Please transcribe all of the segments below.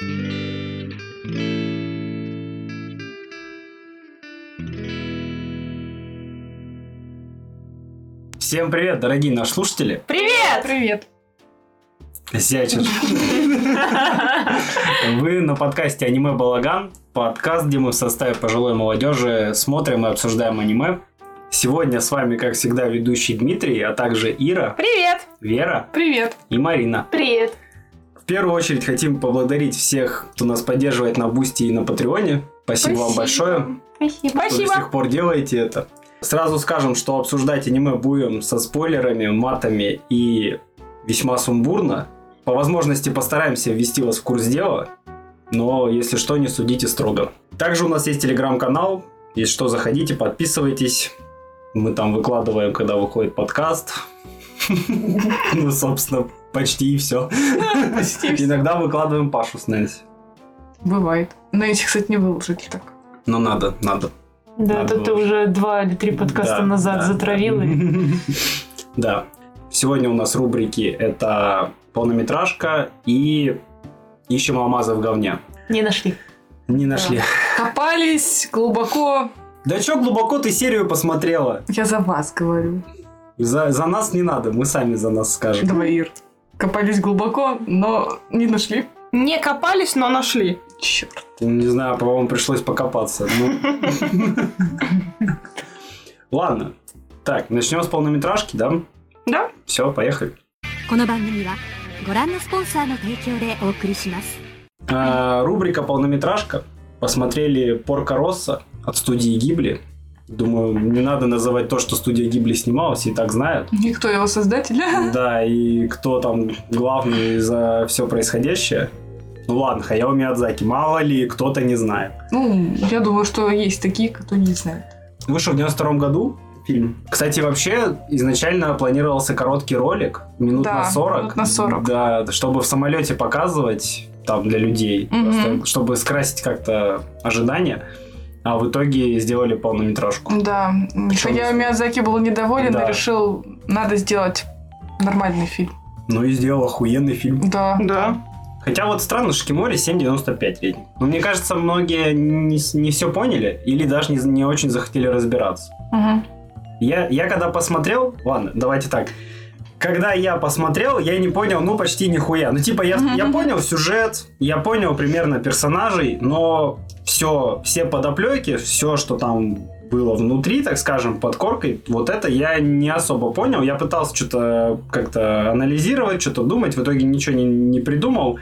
Всем привет, дорогие наши слушатели. Привет! Привет! Зячер. Вы на подкасте «Аниме Балаган». Подкаст, где мы в составе пожилой молодежи смотрим и обсуждаем аниме. Сегодня с вами, как всегда, ведущий Дмитрий, а также Ира, Привет! Вера Привет! и Марина. Привет! В первую очередь хотим поблагодарить всех, кто нас поддерживает на Бусти и на Патреоне. Спасибо, вам большое, Спасибо. что до сих пор делаете это. Сразу скажем, что обсуждать аниме будем со спойлерами, матами и весьма сумбурно. По возможности постараемся ввести вас в курс дела, но если что, не судите строго. Также у нас есть телеграм-канал, если что, заходите, подписывайтесь. Мы там выкладываем, когда выходит подкаст. Ну, собственно, почти и все. Иногда выкладываем Пашу с Нэнси. Бывает. Но эти, кстати, не выложить так. Но надо, надо. Да, Надо тут ты уже два или три подкаста Да, назад да, затравил. и- Да. Сегодня у нас рубрики это полнометражка и ищем алмазы в говне. Не нашли. Не нашли. Копались глубоко. Да чё глубоко ты серию посмотрела? Я за вас говорю. За, за нас не надо, мы сами за нас скажем. Давай, Ир. Копались глубоко, но не нашли. Не копались, но нашли. Черт. Ну, не знаю, по-моему, пришлось покопаться. Ну. Ладно. Так, начнем с полнометражки, да? Да. Все, поехали. Э, рубрика «Полнометражка». Посмотрели «Порка Росса» от студии Гибли. Думаю, не надо называть то, что студия Гибли снималась, и так знают. И кто его создатель? Да, и кто там главный за все происходящее. Ну ладно, Хаяо Миядзаки, мало ли, кто-то не знает. Ну, я думаю, что есть такие, кто не знает. Вышел в 92 году фильм. Кстати, вообще, изначально планировался короткий ролик, минут Да, на 40. минут на 40. Да, чтобы в самолете показывать там для людей, Мгм. просто чтобы скрасить как-то ожидания. А в итоге сделали полнометражку. Да, Причём- Хаяо Миядзаки был недоволен Да. и решил, надо сделать нормальный фильм. Ну и сделал охуенный фильм. Да. Да. Хотя вот странно, Шикимори 7,95 рейтинг. Но мне кажется, многие не, не все поняли или даже не, не очень захотели разбираться. Мгм. Я, я когда посмотрел... Ладно, давайте так. Когда я посмотрел, я не понял, ну, почти нихуя. Ну, типа, я, я понял сюжет, я понял примерно персонажей, но все, все подоплеки, все, что там было внутри, так скажем, под коркой, вот это я не особо понял. Я пытался что-то как-то анализировать, что-то думать, в итоге ничего не, не придумал.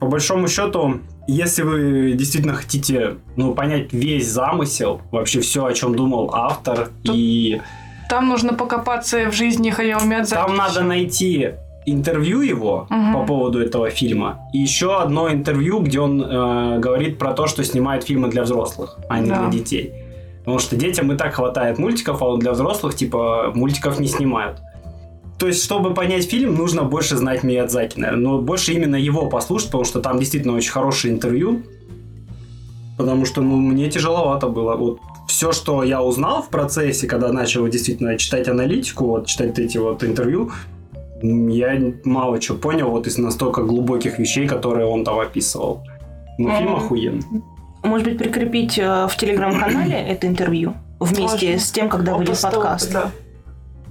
По большому счету, если вы действительно хотите ну, понять весь замысел, вообще все, о чем думал автор, Тут и Там нужно покопаться в жизни Хаяо Миядзаки. там надо найти интервью его Мгм. по поводу этого фильма. И еще одно интервью, где он э, говорит про то, что снимает фильмы для взрослых, а не Да. для детей. Потому что детям и так хватает мультиков, а вот для взрослых, типа, мультиков не снимают. То есть, чтобы понять фильм, нужно больше знать Миядзаки, наверное. Но больше именно его послушать, потому что там действительно очень хорошее интервью. Потому что, ну, мне тяжеловато было. Вот все, что я узнал в процессе, когда начал действительно читать аналитику, вот читать эти вот интервью, я мало чего понял вот из настолько глубоких вещей, которые он там описывал. Ну, фильм Мгм. охуенный. Может быть, прикрепить э, в телеграм-канале это интервью вместе Можно. с тем, когда выйдет подкаст. Да.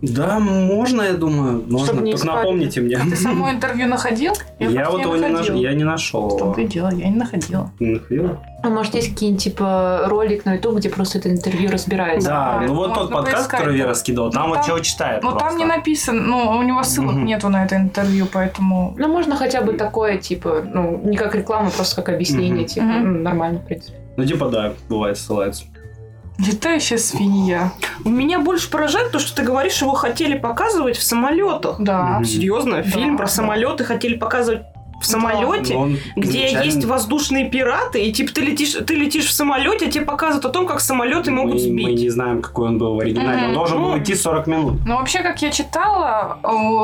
Да, можно, я думаю. Можно. Чтобы не Только напомните мне. Ты само интервью находил? Я просто вот не его не наш- я не нашел. том-то и дело, я не находила. Не находила? А может, есть какие-нибудь, типа, ролик на YouTube, где просто это интервью разбирается? Да, Да, ну вот можно тот подкаст, поискать, который да. Вера скидывал, там Ну, вот там- чего читает Но там не написано, ну, у него ссылок Мгм. нету на это интервью, поэтому... Ну, можно хотя бы такое, типа, ну, не как реклама, просто как объяснение, Мгм. типа, Мгм. ну, нормально, в принципе. Ну, типа, да, бывает, ссылается. Летающая свинья. Меня больше поражает то, что ты говоришь, его хотели показывать в самолетах. Да. Серьезно? Да, Фильм про да. самолеты хотели показывать в самолете, Он где изначально- есть воздушные пираты, и типа ты летишь, ты летишь в самолете, а тебе показывают о том, как самолеты могут мы, сбить. мы не знаем, какой он был в оригинале. Он Мгм. должен был Ну. идти 40 минут. Ну, вообще, как я читала,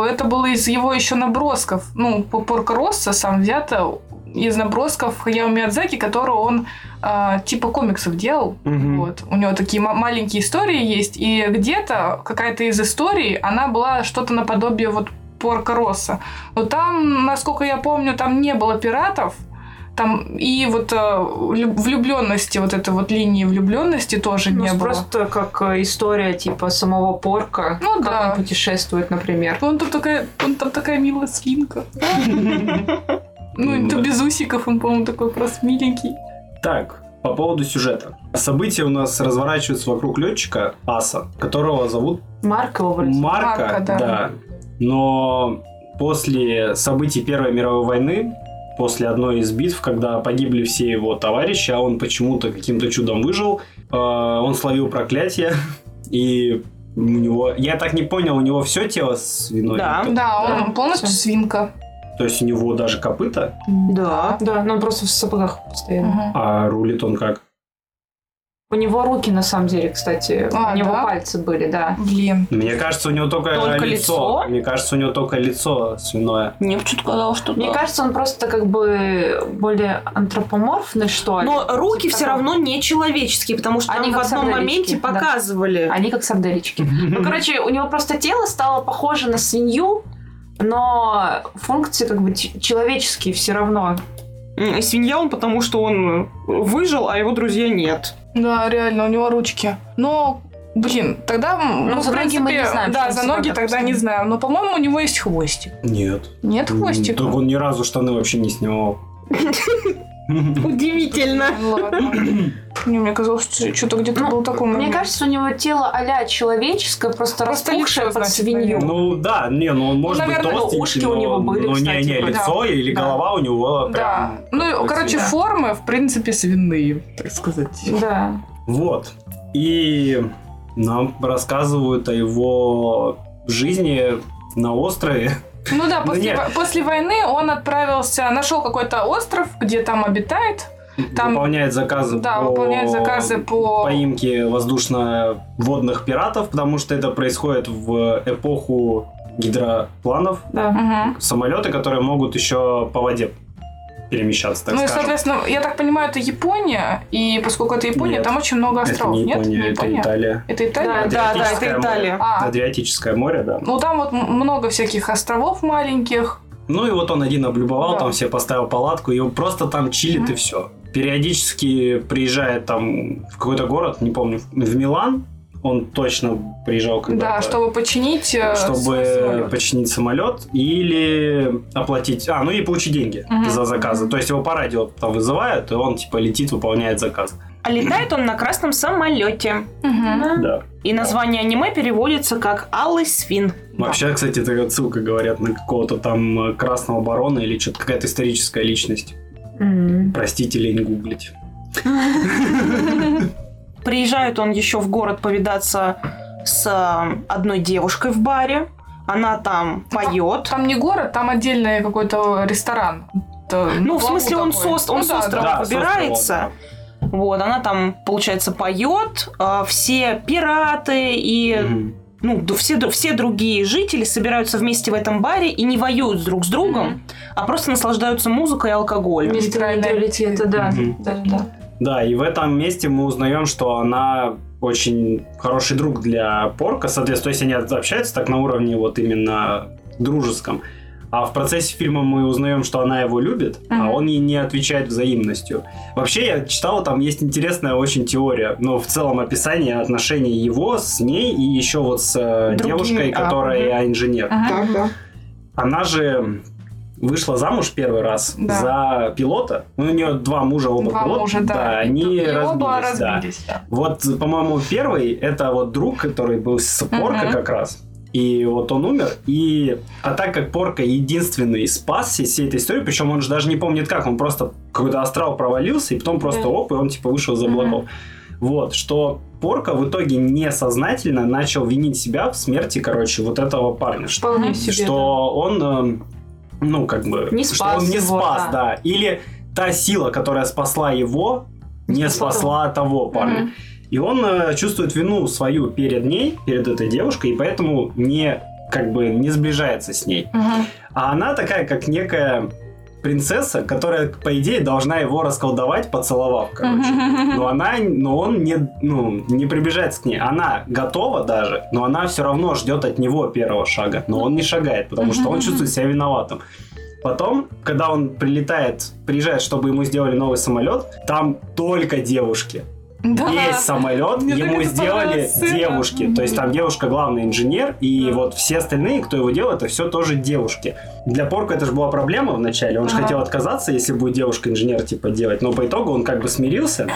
это было из его еще набросков. Ну, по Порко Росса сам взято из набросков Хаяо Миядзаки, которого он а, типа комиксов делал. Мгм. Вот. У него такие ма- маленькие истории есть, и где-то какая-то из историй, она была что-то наподобие вот Порко Росса. Но там, насколько я помню, там не было пиратов, Там и вот э, влюбленности, вот этой вот линии влюбленности тоже Ну, не было. просто как э, история типа самого порка, Ну как да. он путешествует, например. Он там такая, он там такая милая свинка. Ну, и то Да. без усиков, он, по-моему, такой просто миленький. Так, по поводу сюжета. События у нас разворачиваются вокруг летчика Аса, которого зовут Марк его вроде. Марка, Марка, да. да. Но после событий Первой мировой войны, после одной из битв, когда погибли все его товарищи, а он почему-то каким-то чудом выжил, э, он словил проклятие, и у него... Я так не понял, у него все тело свиное? Да. Да, он Да, полностью свинка. То есть у него даже копыта, Да. Да, но он просто в сапогах постоянно. Мгм. а рулит он как? У него руки, на самом деле, кстати, А, у него да? пальцы были, да. Блин. Мне кажется, у него только, Только лицо. лицо? Мне кажется, у него только лицо свиное. Мне почему-то казалось, что Мне да. кажется, он просто как бы более антропоморфный, что ли. Но руки Типа все такого. равно не человеческие, потому что Они в одном моменте да. показывали. Они как сарделечки. Ну, короче, у него просто тело стало похоже на свинью, но функции как бы человеческие все равно. Свинья он, потому что он выжил, а его друзья нет. Да, реально, у него ручки. Но, блин, тогда, Ну, ну, за ноги мы не знаем, да, за ноги тогда не знаю. Но, по-моему, у него есть хвостик. Нет. Нет хвостика? Так он ни разу штаны вообще не снимал. Удивительно. Ну, Ладно. Не, мне казалось, что что-то где-то Ну, был такой Мне момент. кажется, у него тело а человеческое, просто, Просто распухшее лицо, под значит, свинью. Ну да, не, ну он может наверное, быть толстенький, ушки у но, него были, но не, кстати, не да. лицо или Да. голова у него Да. прям Ну, такой короче, себе. формы, в принципе, свиные, так сказать. Да. Вот. И нам рассказывают о его жизни на острове. Ну да, после, во- после войны он отправился, нашел какой-то остров, где там обитает. Там- выполняет заказы Да, по выполняет заказы по... поимке воздушно-водных пиратов, потому что это происходит в эпоху гидропланов. Да. Самолеты, которые могут еще по воде перемещаться, так ну и, скажем. соответственно, я так понимаю, это Япония, и поскольку это Япония, Нет. там очень много это островов. не Нет? Япония, Не это Италия. Это Италия? Да, да, да, это море. Италия. А, Адриатическое море, да. ну там вот много всяких островов маленьких. Ну и вот он один облюбовал, Да. там все поставил палатку, и он просто там чилит Мгм. и все. Периодически приезжает там в какой-то город, не помню, в Милан. Он точно приезжал когда Да, чтобы починить э, чтобы самолет. починить самолет или оплатить, а, ну и получить деньги Мгм. за заказы. Мгм. То есть его по радио там вызывают, и он типа летит, выполняет заказ. А летает он на красном самолете. Мгм. Да. И название аниме переводится как «Алый свин». Вообще, кстати, это отсылка, говорят, на какого-то там э, красного барона или что-то, какая-то историческая личность. М. Простите, лень гуглить. Приезжает он еще в город повидаться с э, одной девушкой в баре. Она там поет. Там не город, там отдельный какой-то ресторан. Это Ну, в смысле, он такой. с ост- он Ну с да, острова да. Да, выбирается. собственно, Вот, она там, получается, поет. а, Все пираты и да. Мгм. ну, все, все другие жители собираются вместе в этом баре и не воюют друг с другом, Мгм. а просто наслаждаются музыкой и алкоголем. Нейтралитет, да. Мгм. Да, да. Да, и в этом месте мы узнаем, что она очень хороший друг для Порка, соответственно, то есть они общаются так на уровне вот именно дружеском. А в процессе фильма мы узнаем, что она его любит, а Мгм. он ей не отвечает взаимностью. Вообще, я читал, там есть интересная очень теория, но в целом описание отношений его с ней и еще вот с э, Другими, девушкой, а, которая инженер. Мгм. Так, да. Она же вышла замуж первый раз Да. за пилота. Ну, у нее два мужа, оба Два пилота. мужа, да. они и разбились, оба да. разбились, да. Вот, по-моему, первый это вот друг, который был с Порка Мгм. как раз. И вот он умер. И а так как Порка единственный спасся из всей этой истории, причем он же даже не помнит как, он просто какой-то астрал провалился, и потом просто Да. оп, и он типа вышел из облаков. Вот, что Порка в итоге несознательно начал винить себя в смерти, короче, вот этого парня. Что, Вполне себе. что он, эм, ну, как бы... Не что спас он не его, спас, да. да. Или та сила, которая спасла его, не спасла спасла того парня. Мгм. И он э, чувствует вину свою перед ней, перед этой девушкой, и поэтому не как бы не сближается с ней. Мгм. А она такая, как некая принцесса, которая, по идее, должна его расколдовать, поцеловав, короче. Но она, но он не, ну, не приближается к ней. Она готова даже, но она все равно ждет от него первого шага. Но он не шагает, потому что он чувствует себя виноватым. потом, когда он прилетает, приезжает, чтобы ему сделали новый самолет, там только девушки. Да. Весь самолет Мне ему сделали девушки. То есть там девушка главный инженер, и вот все остальные, кто его делал, это все тоже девушки. Для Порка это же была проблема вначале. Он же Ага. хотел отказаться, если будет девушка-инженер типа делать. Но по итогу он как бы смирился.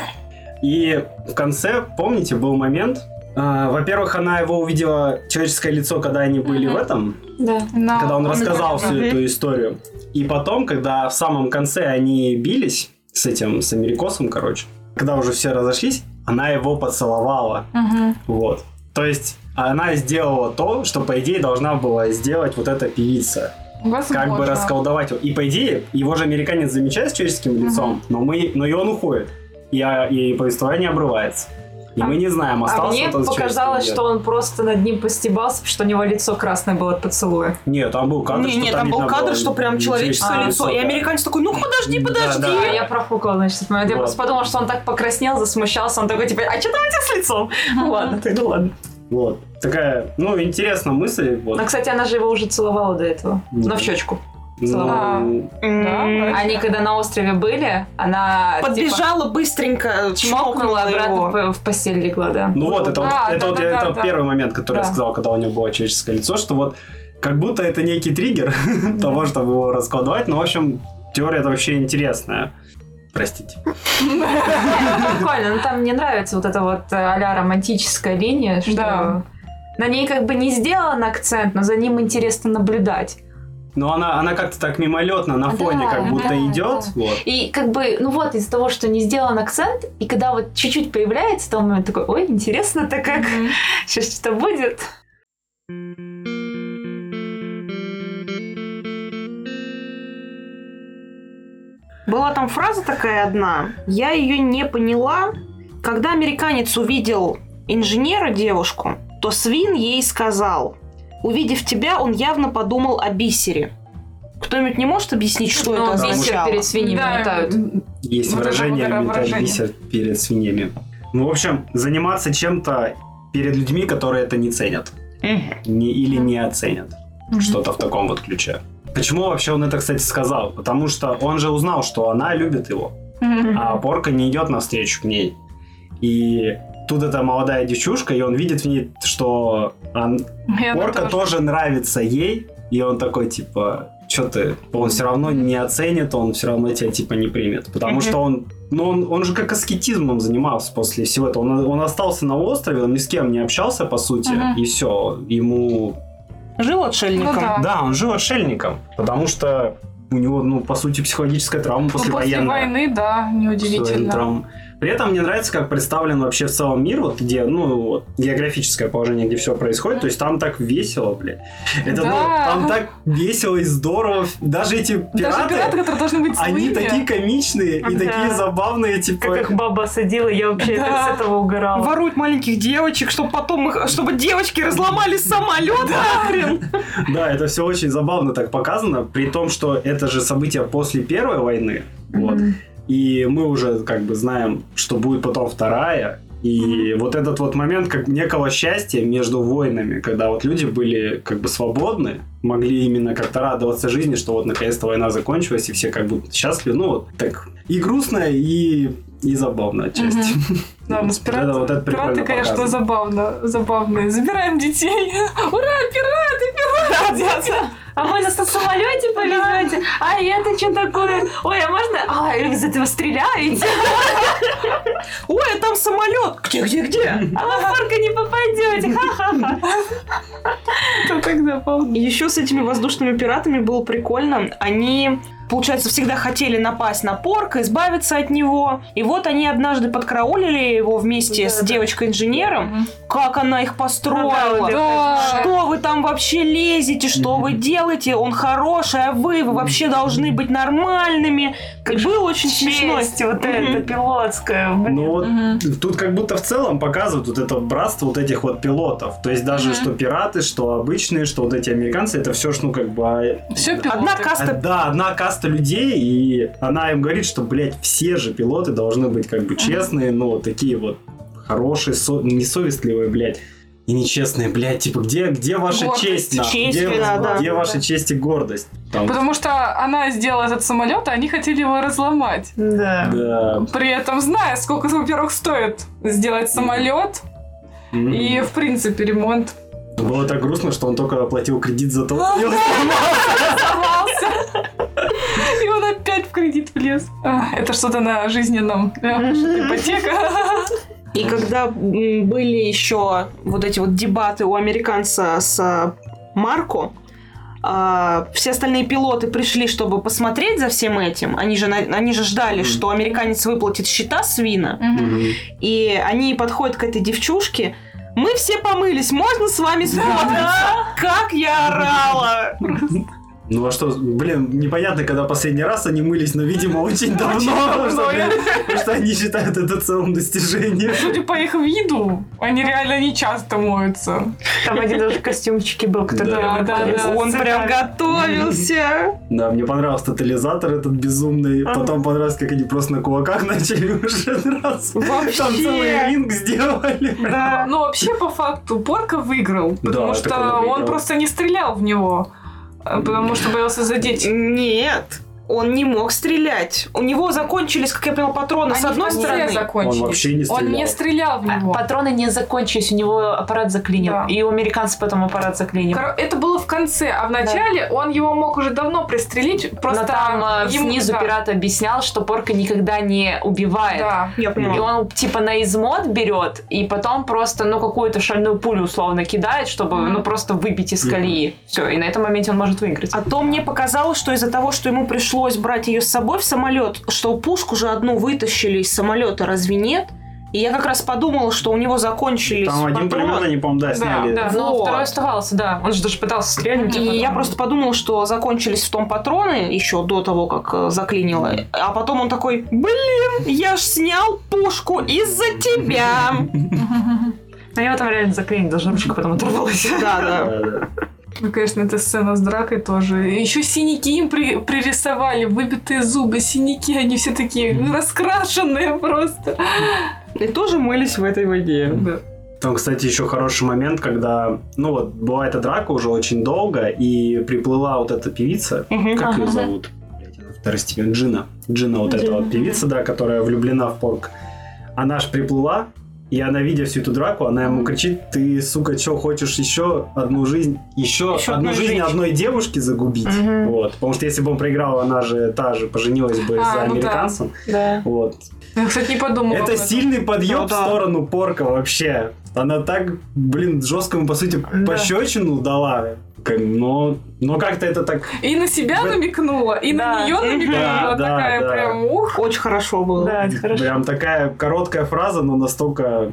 И в конце, помните, был момент. а, во-первых, она его увидела человеческое лицо, когда они были Мгм. в этом, Да. На- когда он он рассказал всю Мгм. эту историю. И потом, когда в самом конце они бились с этим, с Америкосом, короче, когда уже все разошлись, она его поцеловала. Мгм. Вот. То есть она сделала то, что, по идее, должна была сделать вот эта певица. Возможно. Как бы расколдовать его. И, по идее, его же американец замечает с человеческим лицом, но, мы, но и он уходит. И, а, и повествование обрывается. И А- мы не знаем, А остался мне тот с показалось, что он просто над ним постебался, потому что у него лицо красное было от поцелуя. нет. Нет, там был кадр, Не, что не, там был кадр, было что прям человеческое А, лицо. И да. американец такой, ну подожди, Да, подожди. да. А я профукала, значит, этот момент. Я Вот. просто подумала, что он так покраснел, засмущался. Он такой, типа, а что там у тебя с лицом? Ну ладно, ты, ну ладно. Вот. Такая, ну, интересная мысль. Вот. Но, кстати, она же его уже целовала до этого. Да. Но в щечку. Ну, Да, Они, когда на острове были, она типа, Подбежала быстренько, чмокнула, чмокнула обратно его. в, постель легла, да. Ну вот, это, вот, Да, это, да, вот, да, это да, да. первый момент, который я сказал, когда у него было человеческое лицо, что вот как будто это некий триггер того, чтобы его раскладывать. Но, в общем, теория это вообще интересная. Простите. Прикольно, но там мне нравится вот эта вот э, а-ля романтическая линия, что на ней как бы не сделан акцент, но за ним интересно наблюдать. Но она, она как-то так мимолетно на фоне Да, как будто да, идет. да. Вот. И как бы, ну вот, из-за того, что не сделан акцент, и когда вот чуть-чуть появляется, то момент такой, ой, интересно-то как, Мгм. сейчас что-то будет. Была там фраза такая одна, я ее не поняла. Когда американец увидел инженера девушку, то свин ей сказал, увидев тебя, он явно подумал о бисере. Кто-нибудь не может объяснить, что Ну, это бисер означало? перед свиньями Да, метают. Есть Вот выражение это метать выражение. бисер перед свиньями. Ну, в общем, заниматься чем-то перед людьми, которые это не ценят. Мгм. Не, или не оценят. Мгм. Что-то в таком вот ключе. Почему вообще он это, кстати, сказал? Потому что он же узнал, что она любит его, Мгм. а Порка не идет навстречу к ней. И тут эта молодая девчушка, и он видит в ней, что он- И она Порка тоже. тоже нравится ей, и он такой, типа, что ты, он все равно не оценит, он все равно тебя, типа, не примет. Потому что он, ну, он, он же как аскетизмом занимался после всего этого. Он, он остался на острове, он ни с кем не общался, по сути, Мгм. и все. Ему Жил отшельником. Ну да. да, он жил отшельником, потому что у него, ну, по сути, психологическая травма Ну, после После военной. войны, да, неудивительно. При этом мне нравится, как представлен вообще в целом мир, вот где, ну, вот, географическое положение, где все происходит. То есть там так весело, блядь. Это, ну, Да. там так весело и здорово. Даже эти Даже пираты, пираты, которые должны быть они такие комичные и Да. такие забавные, типа... Как их баба садила, я вообще Да. с этого угорала. Воруют маленьких девочек, чтобы потом их, чтобы девочки разломали самолет нахрен. Да, это все очень забавно так показано, при том, что это же события после Первой войны. Вот. Мгм. И мы уже как бы знаем, что будет потом вторая. И вот этот вот момент как некого счастья между войнами, когда вот люди были как бы свободны, могли именно как-то радоваться жизни, что вот наконец-то война закончилась, и все как будто счастливы. Ну вот так и грустно, и, и забавно отчасти. Да, у нас Вот пираты, это- вот это пираты, конечно, показано. забавно, забавные. Забираем детей. Ура, пираты, пираты! А вы нас на самолете повезете? А это что такое? Ой, а можно? А, из этого стреляете? Ой, а там самолет. Где, где, где? А вы в парка не попадете. Ха-ха-ха. Еще с этими воздушными пиратами было прикольно. Они, получается, всегда хотели напасть на порка, избавиться от него. И вот они однажды подкраулили его вместе с Да-да. девочкой-инженером. Как она их построила. Да, Да. Что вы там вообще лезете? Что вы делаете? Он хороший, а вы, вы вообще должны быть нормальными. И было очень смешно. Вот Мгм. эта пилотская. блин. Ну вот Мгм. тут как будто в целом показывают вот это братство вот этих вот пилотов. То есть даже Мгм. что пираты, что обычные, что вот эти американцы, это все ж ну как бы а, Все пилоты. Одна каста А, Да, одна каста людей, и она им говорит, что, блядь, все же пилоты должны быть как бы честные, ну, вот такие вот хорошие, со- не совестливые, блядь. и нечестные, блядь, типа, где, где ваша Гордость. честь, нахуй? Честь, где, да, да. где ваша честь и гордость? Там, Потому что она сделала этот самолет, а они хотели его разломать. Да. да. При этом зная, сколько, во-первых, стоит сделать самолет М. и, в принципе, ремонт. Было так грустно, что он только оплатил кредит за то, и в кредит влез. А, Это что-то на жизненном. э, Ипотека. И когда были еще вот эти вот дебаты у американца с а, Марко, а, все остальные пилоты пришли, чтобы посмотреть за всем этим. Они же, они же ждали, что американец выплатит счета свина. И они подходят к этой девчушке. Мы все помылись, можно с вами сфоткаться? Как я орала! Ну а что, блин, непонятно, когда последний раз они мылись, но, видимо, очень давно, потому что, давно, я- блин, потому что они считают это целым достижением. Судя по их виду, они реально не часто моются. Там один даже в костюмчике был, Да, да, да. Он прям готовился. Да, мне понравился тотализатор этот безумный. Ага. Потом понравилось, как они просто на кулаках начали уже драться. Вообще. Там целый ринг сделали. Да. Но вообще, по факту, Порка выиграл, потому что он просто не стрелял в него, потому что боялся задеть. Нет, он не мог стрелять. У него закончились, как я поняла, патроны с Они одной в конце стороны. закончились. Он вообще не Он не стрелял в А него. Патроны не закончились, у него аппарат заклинил. Да. И у американцев потом аппарат заклинил. Это было в конце, а в начале он его мог уже давно пристрелить, просто Но там э, ему- снизу да, пират объяснял, что порка никогда не убивает. Да. Я И поняла. он типа на измот берет, и потом просто, ну, какую-то шальную пулю условно кидает, чтобы, Мгм. ну, просто выбить из колеи. Все, и на этом моменте он может выиграть. А то мне показалось, что из-за того, что ему пришлось брать ее с собой в самолет, что пушку же одну вытащили из самолета, разве нет? И я как раз подумала, что у него закончились Там один пулемет, они, по-моему, да, Да, сняли. да. Но Вот. второй оставался, да. Он же даже пытался стрельнуть. И а потом- я просто подумала, что закончились в том патроны еще до того, как э, заклинило. А потом он такой, блин, я ж снял пушку из-за тебя. А его там реально заклинить, даже ручка потом оторвалась. Да, да. Да, да. Ну, конечно, эта сцена с дракой тоже. Еще синяки им при- пририсовали, выбитые зубы, синяки, они все такие раскрашенные просто. И тоже мылись в этой воде. Да. Там, кстати, еще хороший момент, когда, ну вот, была эта драка уже очень долго, и приплыла вот эта певица, Мгм. как ее зовут? Второстепенная. Джина. Джина вот эта вот певица, да, которая влюблена в Порк. Она ж приплыла, и она, видя всю эту драку, она ему кричит, ты, сука, что, хочешь еще одну жизнь, еще, Еще одну жизнь женщины». одной девушки загубить? Мгм. Вот. Потому что если бы он проиграл, она же та же поженилась бы А, за ну да. американцем. Да. Вот. Я, кстати, не подумала. Это сильный подъем Ну в да. сторону порка вообще. Она так, блин, жестко ему, по сути, Да. пощечину дала. Но, но как-то это так... И на себя намекнула, и Да. на нее намекнула. Да, да, такая да. прям, ух. Очень хорошо было. Да, это хорошо. Прям такая короткая фраза, но настолько...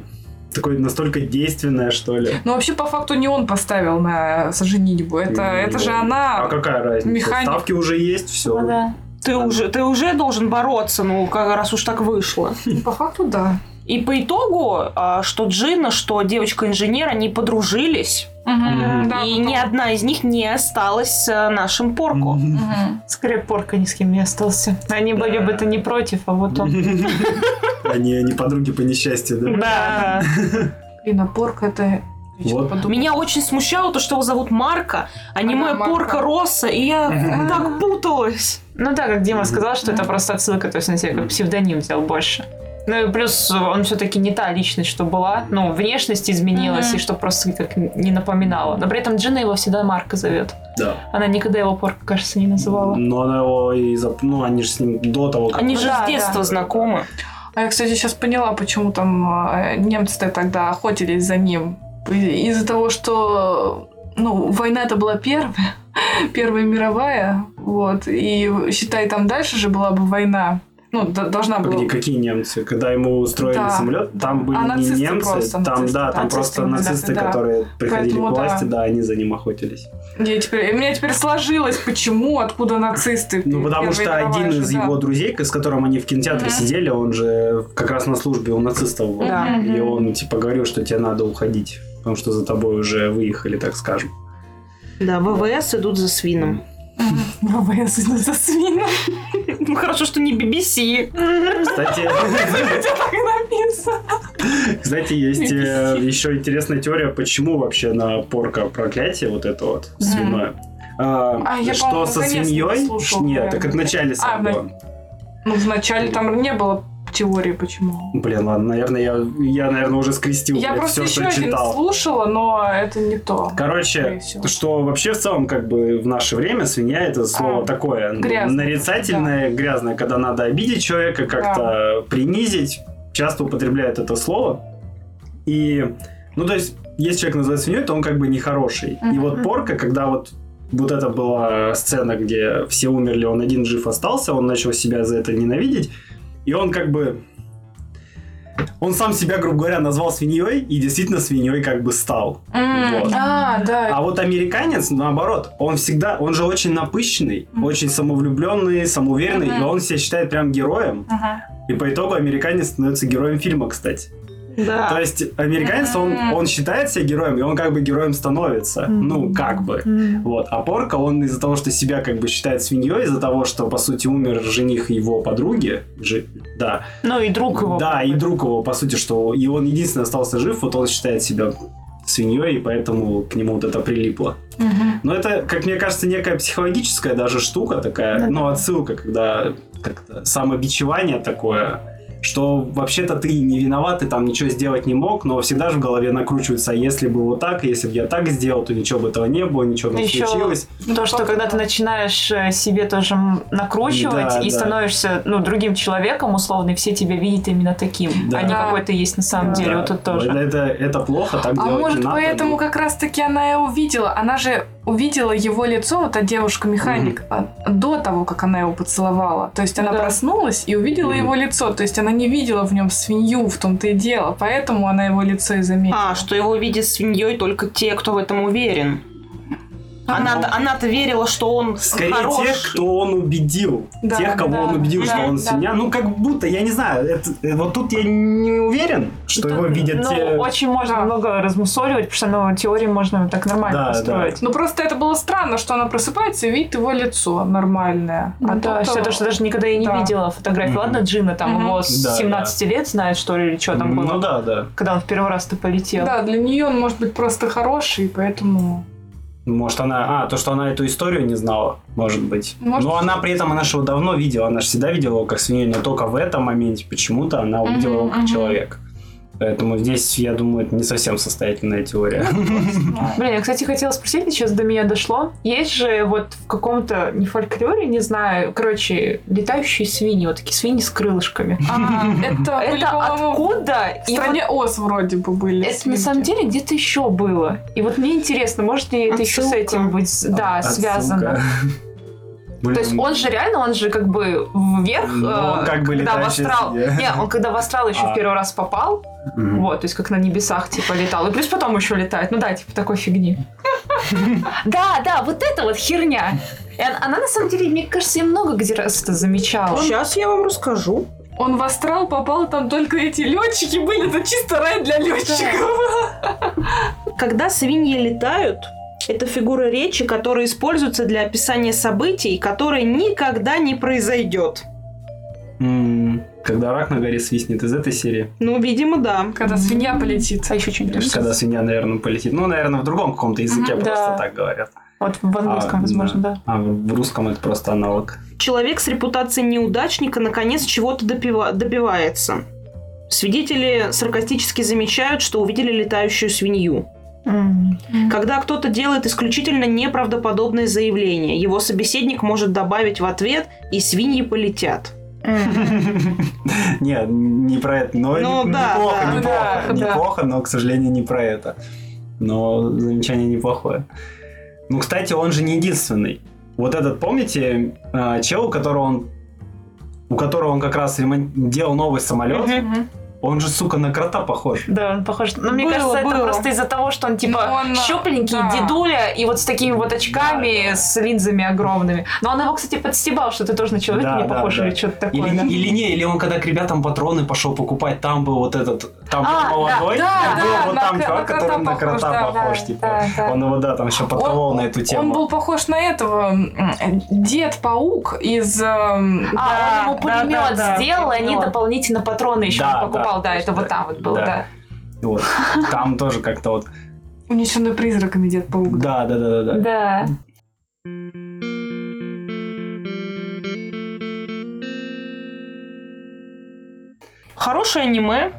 Такой, настолько действенная, что ли. Ну, вообще, по факту, не он поставил на женитьбу. Это, Не это же он. она. А какая разница? механик. Ставки уже есть, все. Ну да. Ты уже, ты уже должен бороться, ну, как раз уж так вышло. По факту, да. И по итогу, а, что Джина, что девочка-инженер, они подружились. Мгм, да, и потом. ни одна из них не осталась с нашим порку. Мгм. Скорее, порка ни с кем не остался. Они были бы то не против, а вот он. Они, они подруги по несчастью, да? Да. Блин, а порка это... Вот. Меня очень смущало то, что его зовут Марка, а не моя порка Росса, и я так путалась. Ну да, как Дима сказал, что это просто отсылка, то есть на себя как псевдоним взял больше. Ну и плюс он все-таки не та личность, что была. Ну, внешность изменилась, Мгм. и что просто как не напоминала. Но при этом Джина его всегда Марка зовет. Да. Она никогда его порка, кажется, не называла. Но она его и... зап- Ну, они же с ним до того, как... Они же да, с детства да. знакомы. А я, кстати, сейчас поняла, почему там э, немцы-то тогда охотились за ним. Из-за того, что ну, война это была первая, Первая мировая, вот, и считай, там дальше же была бы война, ну, д- должна была... Погоди, какие немцы? Когда ему устроили Да. самолет, там были А не нацисты немцы, просто, там, нацисты, да, там нацисты, просто нацисты, да. которые приходили Поэтому к власти, да. да. они за ним охотились. Я теперь, у меня теперь сложилось, почему, откуда нацисты. Ну, потому что один же, из да. его друзей, с которым они в кинотеатре сидели, он же как раз на службе у нацистов был. И он, типа, говорил, что тебе надо уходить, потому что за тобой уже выехали, так скажем. Да, ВВС идут за свином. ВВС идут за свином. Ну, хорошо, что не BBC. Кстати. Кстати, есть э, еще интересная теория, почему вообще на порка проклятие вот это вот свиное. А, А, я, что со свиньей? Нет, так это в начале А, сам в было. Ну, вначале там не было теории, почему. Блин, ладно, наверное, я, я наверное, уже скрестил Я блядь, просто все, еще что один читал. слушала, но это не то. Короче, что вообще в целом, как бы в наше время свинья это слово А, такое грязное, нарицательное, грязное, когда надо обидеть человека, как-то принизить, часто употребляют это слово. И, ну, то есть, если человек называет свиньей, то он как бы нехороший. И Мгм. вот порка, когда вот вот это была сцена, где все умерли, он один жив остался, он начал себя за это ненавидеть, и он как бы он сам себя, грубо говоря, назвал свиньей и действительно свиньей как бы стал. М, Вот. А, да. А вот американец, наоборот, он всегда, он же очень напыщенный, Мгм. очень самовлюбленный, самоуверенный, Мгм. и он себя считает прям героем. Ага. И по итогу американец становится героем фильма, кстати. Да. То есть американец, он, он считает себя героем, и он как бы героем становится. Ну, как бы. Вот. А Порка, он из-за того, что себя как бы считает свиньей, из-за того, что, по сути, умер жених его подруги, жи- да, Ну и друг его. да, и друг его, по сути, что и он единственный остался жив, вот он считает себя свиньей, и поэтому к нему вот это прилипло. Мгм. Но это, как мне кажется, некая психологическая даже штука такая, ну, отсылка, когда как-то самобичевание такое, что вообще-то ты не виноват, ты там ничего сделать не мог, но всегда же в голове накручивается, а если бы вот так, если бы я так сделал, то ничего бы этого не было, ничего бы не Еще случилось. То, что когда ты начинаешь э, себе тоже накручивать Да, и да. становишься ну, другим человеком, условно, и все тебя видят именно таким, Да. а не Да. какой ты есть на самом деле. Да, Вот тут тоже. Это, это плохо, так А делать может, не надо. поэтому ну. как раз-таки она и увидела. Она же увидела его лицо, вот та девушка-механик, а, до того, как она его поцеловала. То есть она Да. проснулась и увидела Мгм. его лицо. То есть она не видела в нем свинью, в том-то и дело. Поэтому она его лицо и заметила. А, что его видят свиньей только те, кто в этом уверен. Она-то, она-то верила, что он Скорее хорош. тех, кто он убедил. Да, тех, кого да, он убедил, да, что он да. свинья. Ну, как будто, я не знаю, это- э, вот тут я не уверен, что Тут, его видят ну, те... очень можно Да. много размусоливать, потому что ну, теории можно так нормально Да, построить. Ну просто это было странно, что она просыпается и видит его лицо нормальное. А да, тут, что что даже никогда я не да. видела фотографии. Мгм. Ладно, Джина там Мгм. его с Да, 17 лет знает, что ли, или что там было, Ну да, да. когда он в первый раз-то полетел. Да, для нее он может быть просто хороший, поэтому... Может, она... А, то, что она эту историю не знала, может быть. Может. Но она при этом, она же его давно видела. Она же всегда видела его как свинью, но только в этом моменте почему-то она увидела его как человека. Поэтому здесь, я думаю, это не совсем состоятельная теория. Блин, я, кстати, хотела спросить, сейчас до меня дошло. Есть же вот в каком-то, не фольклоре, не знаю, короче, летающие свиньи, вот такие свиньи с крылышками. А, это, Это откуда? в стране Оз вроде бы были. это на самом деле где-то еще было. И вот мне интересно, может ли это еще с этим быть, связано? Блин, То есть он же реально, он же как бы вверх, Ну, он э, как бы когда в астрал. Не, он когда в астрал еще А. в первый раз попал, Мгм. вот, то есть как на небесах типа летал, и плюс потом еще летает. Ну да, типа такой фигни. Да, да, вот это вот херня. Она на самом деле, мне кажется, я много где раз это замечала. Сейчас я вам расскажу. Он в астрал попал, там только эти летчики были, это чисто рай для летчиков. Когда свиньи летают, это фигура речи, которая используется для описания событий, которые никогда не произойдет. М, Когда рак на горе свистнет из этой серии. Ну, видимо, да. Когда свинья полетит. А еще что-нибудь. Когда свинья, наверное, полетит. Ну, наверное, в другом каком-то языке Мгм, просто да. так говорят. Вот в английском, А, возможно, да. А в русском это просто аналог. Человек с репутацией неудачника наконец чего-то допива- добивается. Свидетели саркастически замечают, что увидели летающую свинью. Когда кто-то делает исключительно неправдоподобное заявление, его собеседник может добавить в ответ «и свиньи полетят». Нет, не про это. Но Ну, не- неплохо, неплохо, неплохо, но, к сожалению, не про это. Но замечание неплохое. Ну, кстати, он же не единственный. Вот этот, помните, э, чел, у которого он у которого он как раз ремон- делал новый самолет, Мгм. Он же, сука, на крота похож. Да, он похож. Но мне Было, кажется, это было. просто из-за того, что он типа Ну, он, щупленький, да. дедуля, и вот с такими вот очками, с линзами огромными. Но он его, кстати, подстебал, что ты тоже на человека Да, не да, похож да. или что-то такое. Или, да? или не, или он когда к ребятам патроны пошел покупать, там был вот этот, там был А, молодой, да, и был да, вот на там чувак, на который на похож, крота да, похож, да, типа. да, да. Он его, да, там еще подколол на эту тему. Он был похож на этого Дед-паук из... эм, А, он ему да, пулемет да, да, сделал, и они дополнительно патроны еще Да, покупали. Перевал, да, это вот там вот было, Да. Вот. Там тоже как-то вот... Унесенный призраками Дед Паук. Да, да, да, да, да. Да. Хорошее аниме.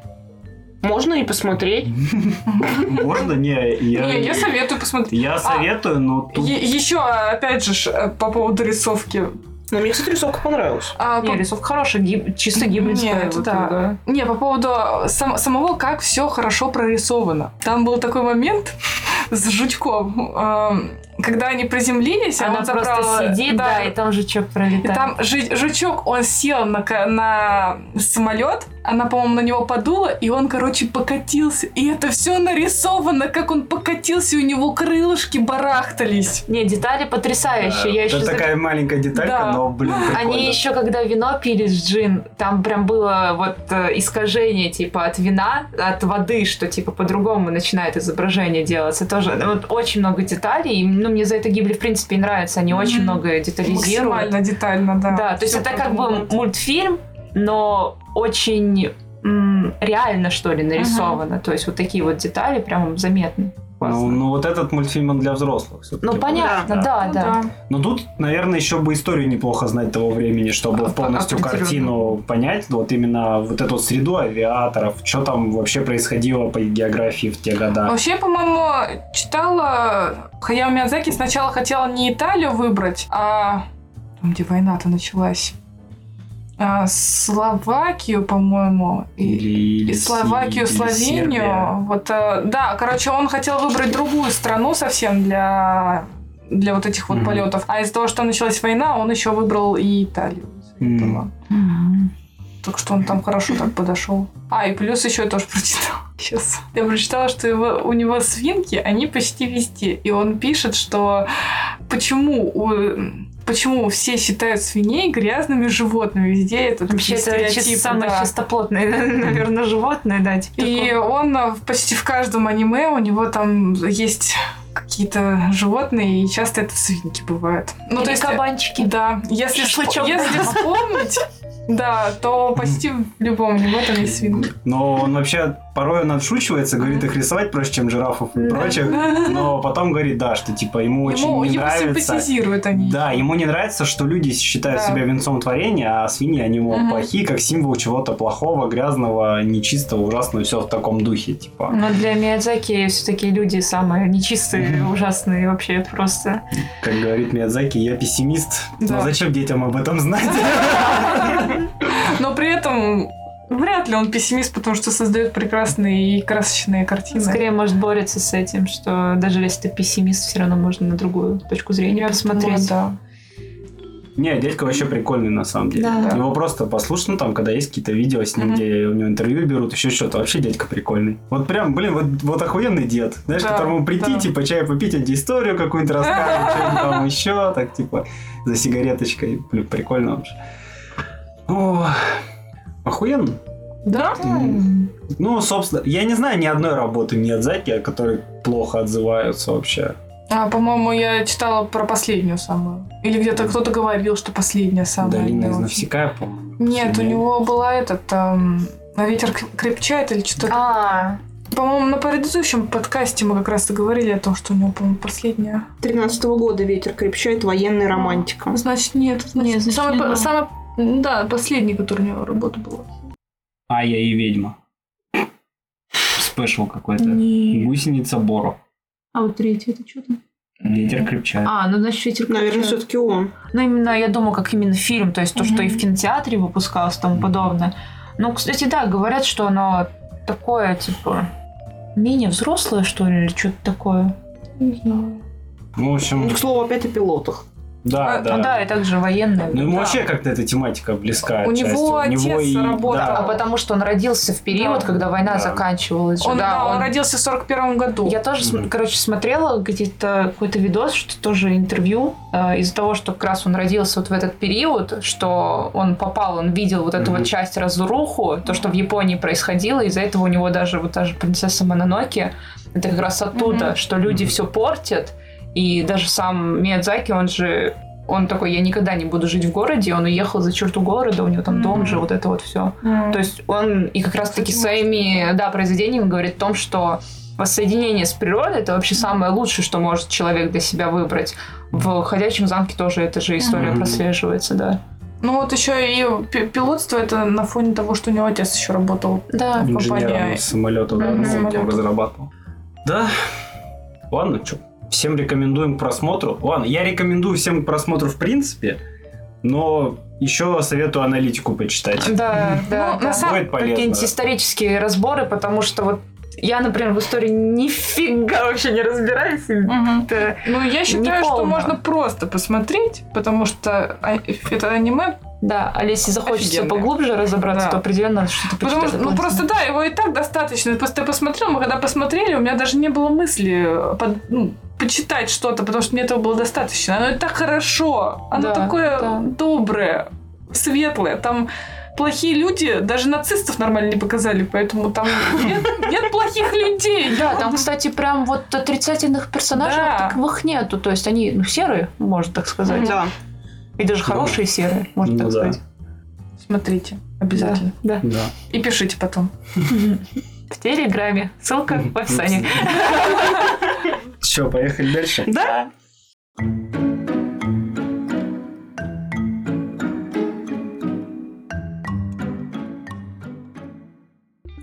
Можно и посмотреть. Можно? Не, я... Не, я советую посмотреть. Я советую, но тут... Еще, опять же, э, по поводу рисовки. Но мне, кстати, рисовка понравилась. А, Не, по- рисовка хорошая, гиб- чисто гибридская. Нет, вот, да. Не, по поводу сам- самого, как все хорошо прорисовано. Там был такой момент с жучком, эм, когда они приземлились, а Она он просто забрал- сидит, да, и там жучок И пролетает. там жи- жучок, он сел на, на самолет, она, по-моему, на него подула, и он, короче, покатился. И это все нарисовано, как он покатился, и у него крылышки барахтались. Не, детали потрясающие. Я Это еще такая маленькая деталька, Да. но, блин, прикольно. Они еще, когда вино пили с джин, там прям было вот э, искажение, типа, от вина, от воды, что, типа, по-другому начинает изображение делаться. Тоже вот, очень много деталей. И, ну, мне за это Гибли, в принципе, и нравится. Они очень Мгм. много детализируют. Максимально детально, да. Да, то есть это как бы мультфильм, но очень реально, что ли, нарисовано. То есть вот такие вот детали прям заметны. Ну, Классно. ну, вот этот мультфильм он для взрослых. Ну, понятно, да, Ну да. Но тут, наверное, еще бы историю неплохо знать того времени, чтобы А, полностью картину понять. Вот именно вот эту среду авиаторов, что там вообще происходило по географии в те года. Вообще, по-моему, читала... Хаяо Миядзаки сначала хотела не Италию выбрать, а... Там, где война-то началась. А, Словакию, по-моему. И, Или, или Словакию, или Словению. Сербия. Вот, э, да, короче, он хотел выбрать другую страну совсем для для вот этих вот Мгм. полетов. А из-за того, что началась война, он еще выбрал и Италию. М. Так что он там хорошо так подошел. А, и плюс еще я тоже прочитала. Сейчас. Я прочитала, что его, у него свинки, они почти везде. И он пишет, что почему у, почему все считают свиней грязными животными. Везде это Вообще, это чис- самое да. чистоплотное, наверное, животное, да. типа И такого. он в- почти в каждом аниме у него там есть какие-то животные, и часто это свинки бывают. Ну, Или то есть, кабанчики. да, если, Шашлычок. если вспомнить, да, то почти в любом аниме там есть свинки. Но он вообще порой он отшучивается, говорит, их рисовать проще, чем жирафов и прочих. Но потом говорит, да, что типа ему очень Ему, не его нравится. симпатизируют они. Да, ему не нравится, что люди считают Да. себя венцом творения, а свиньи, они, мол, Мгм. плохие, как символ чего-то плохого, грязного, нечистого, ужасного, все в таком духе, типа. Но для Миядзаки все-таки люди самые нечистые, ужасные вообще просто. Как говорит Миядзаки, я пессимист. Да. Но зачем детям об этом знать? Но при этом вряд ли он пессимист, потому что создает прекрасные и красочные картины. Скорее, может, борется с этим, что даже если ты пессимист, все равно можно на другую точку зрения Я посмотреть. думаю, Не, дядька вообще прикольный на самом деле. Да. Его просто послушать, ну там, когда есть какие-то видео с ним, Мгм. где у него интервью берут, еще что-то, вообще дядька прикольный. Вот прям, блин, вот, вот охуенный дед. Знаешь, Да, которому прийти, да. типа, чай попить, антиисторию какую-нибудь рассказывать, что там еще, так, типа, за сигареточкой. Блин, прикольно вообще. О, охуенно. Да? Ну, собственно, я не знаю ни одной работы Миядзаки, о которой плохо отзываются вообще. А, по-моему, я читала про последнюю самую. Или где-то кто-то говорил, что последняя самая. Долина из. Навсекая, по-моему. Нет, у него была этот... эм, «А ветер крепчает или что-то. А, По-моему, на предыдущем подкасте мы как раз и говорили о том, что у него, по-моему, последняя. 13 года ветер крепчает, военная романтика. Значит, нет. Значит, Нет, значит, самый, не по- было. самый- да, последний, который у него работа была. А я и ведьма. Спешл какой-то. не. Гусеница Боро. А вот третий это что там? Ветер крепчает. А, ну значит, ветер Наверное, крепчает. все-таки он. Ну, именно, я думаю, как именно фильм, то есть то, что и в кинотеатре выпускалось и тому подобное. Ну, кстати, да, говорят, что оно такое, типа, менее взрослое, что ли, или что-то такое. Не знаю. Ну, в общем, Ну, к слову, опять о пилотах. Да, А, да. Ну да, и также военное. Ну, ему да. вообще как-то эта тематика близка. У отчасти. него отец работал. да. А потому что он родился в период, Да. когда война Да. заканчивалась. Он, да, он он- родился в 41 году. Я тоже, Мгм. короче, смотрела где-то какой-то видос, что тоже интервью, э, из-за того, что как раз он родился вот в этот период, что он попал, он видел вот эту Мгм. вот часть разруху, то, что в Японии происходило, из-за этого у него даже вот та же принцесса Мононоки, это как раз оттуда, Мгм. что люди Мгм. все портят, и даже сам Миядзаки, он же он такой, я никогда не буду жить в городе, он уехал за черту города, у него там дом Мгм. же, вот это вот все. М. То есть он и как раз-таки своими, да, произведениями говорит о том, что воссоединение с природой это вообще самое лучшее, что может человек для себя выбрать. В «Ходячем замке» тоже эта же история Мгм. прослеживается, да. Ну вот еще и пи- пилотство это на фоне того, что у него отец еще работал. Да. Инженером компания- самолетов, да, Мгм. ну, он Самолетов. разрабатывал. Да. Ладно, что, всем рекомендуем к просмотру. Ладно, я рекомендую всем к просмотру в принципе, но еще советую аналитику почитать. Да, да. Ну, на да. самом- Будет полезно. Какие-нибудь исторические разборы, потому что вот я, например, в истории нифига вообще не разбираюсь. и это- Ну, я считаю, что можно просто посмотреть, потому что а- это аниме. Да, а если захочется Офигенное. поглубже разобраться, Да. то определенно надо что-то Потому почитать. что, ну, просто да, его и так достаточно. Просто я посмотрел, мы когда посмотрели, у меня даже не было мысли под- ну, почитать что-то, потому что мне этого было достаточно. Оно так хорошо. Оно Да, такое да. доброе, светлое. Там плохие люди, даже нацистов нормально не показали, поэтому там нет, нет плохих людей. Да, там, кстати, прям вот отрицательных персонажей Да. таковых нету. То есть они ну, серые, можно так сказать. Да. И даже хорошие серые, можно Ну так да. сказать. Смотрите, обязательно. Да. Да. И пишите потом. В Телеграме. Ссылка в описании. Че, поехали дальше? Да?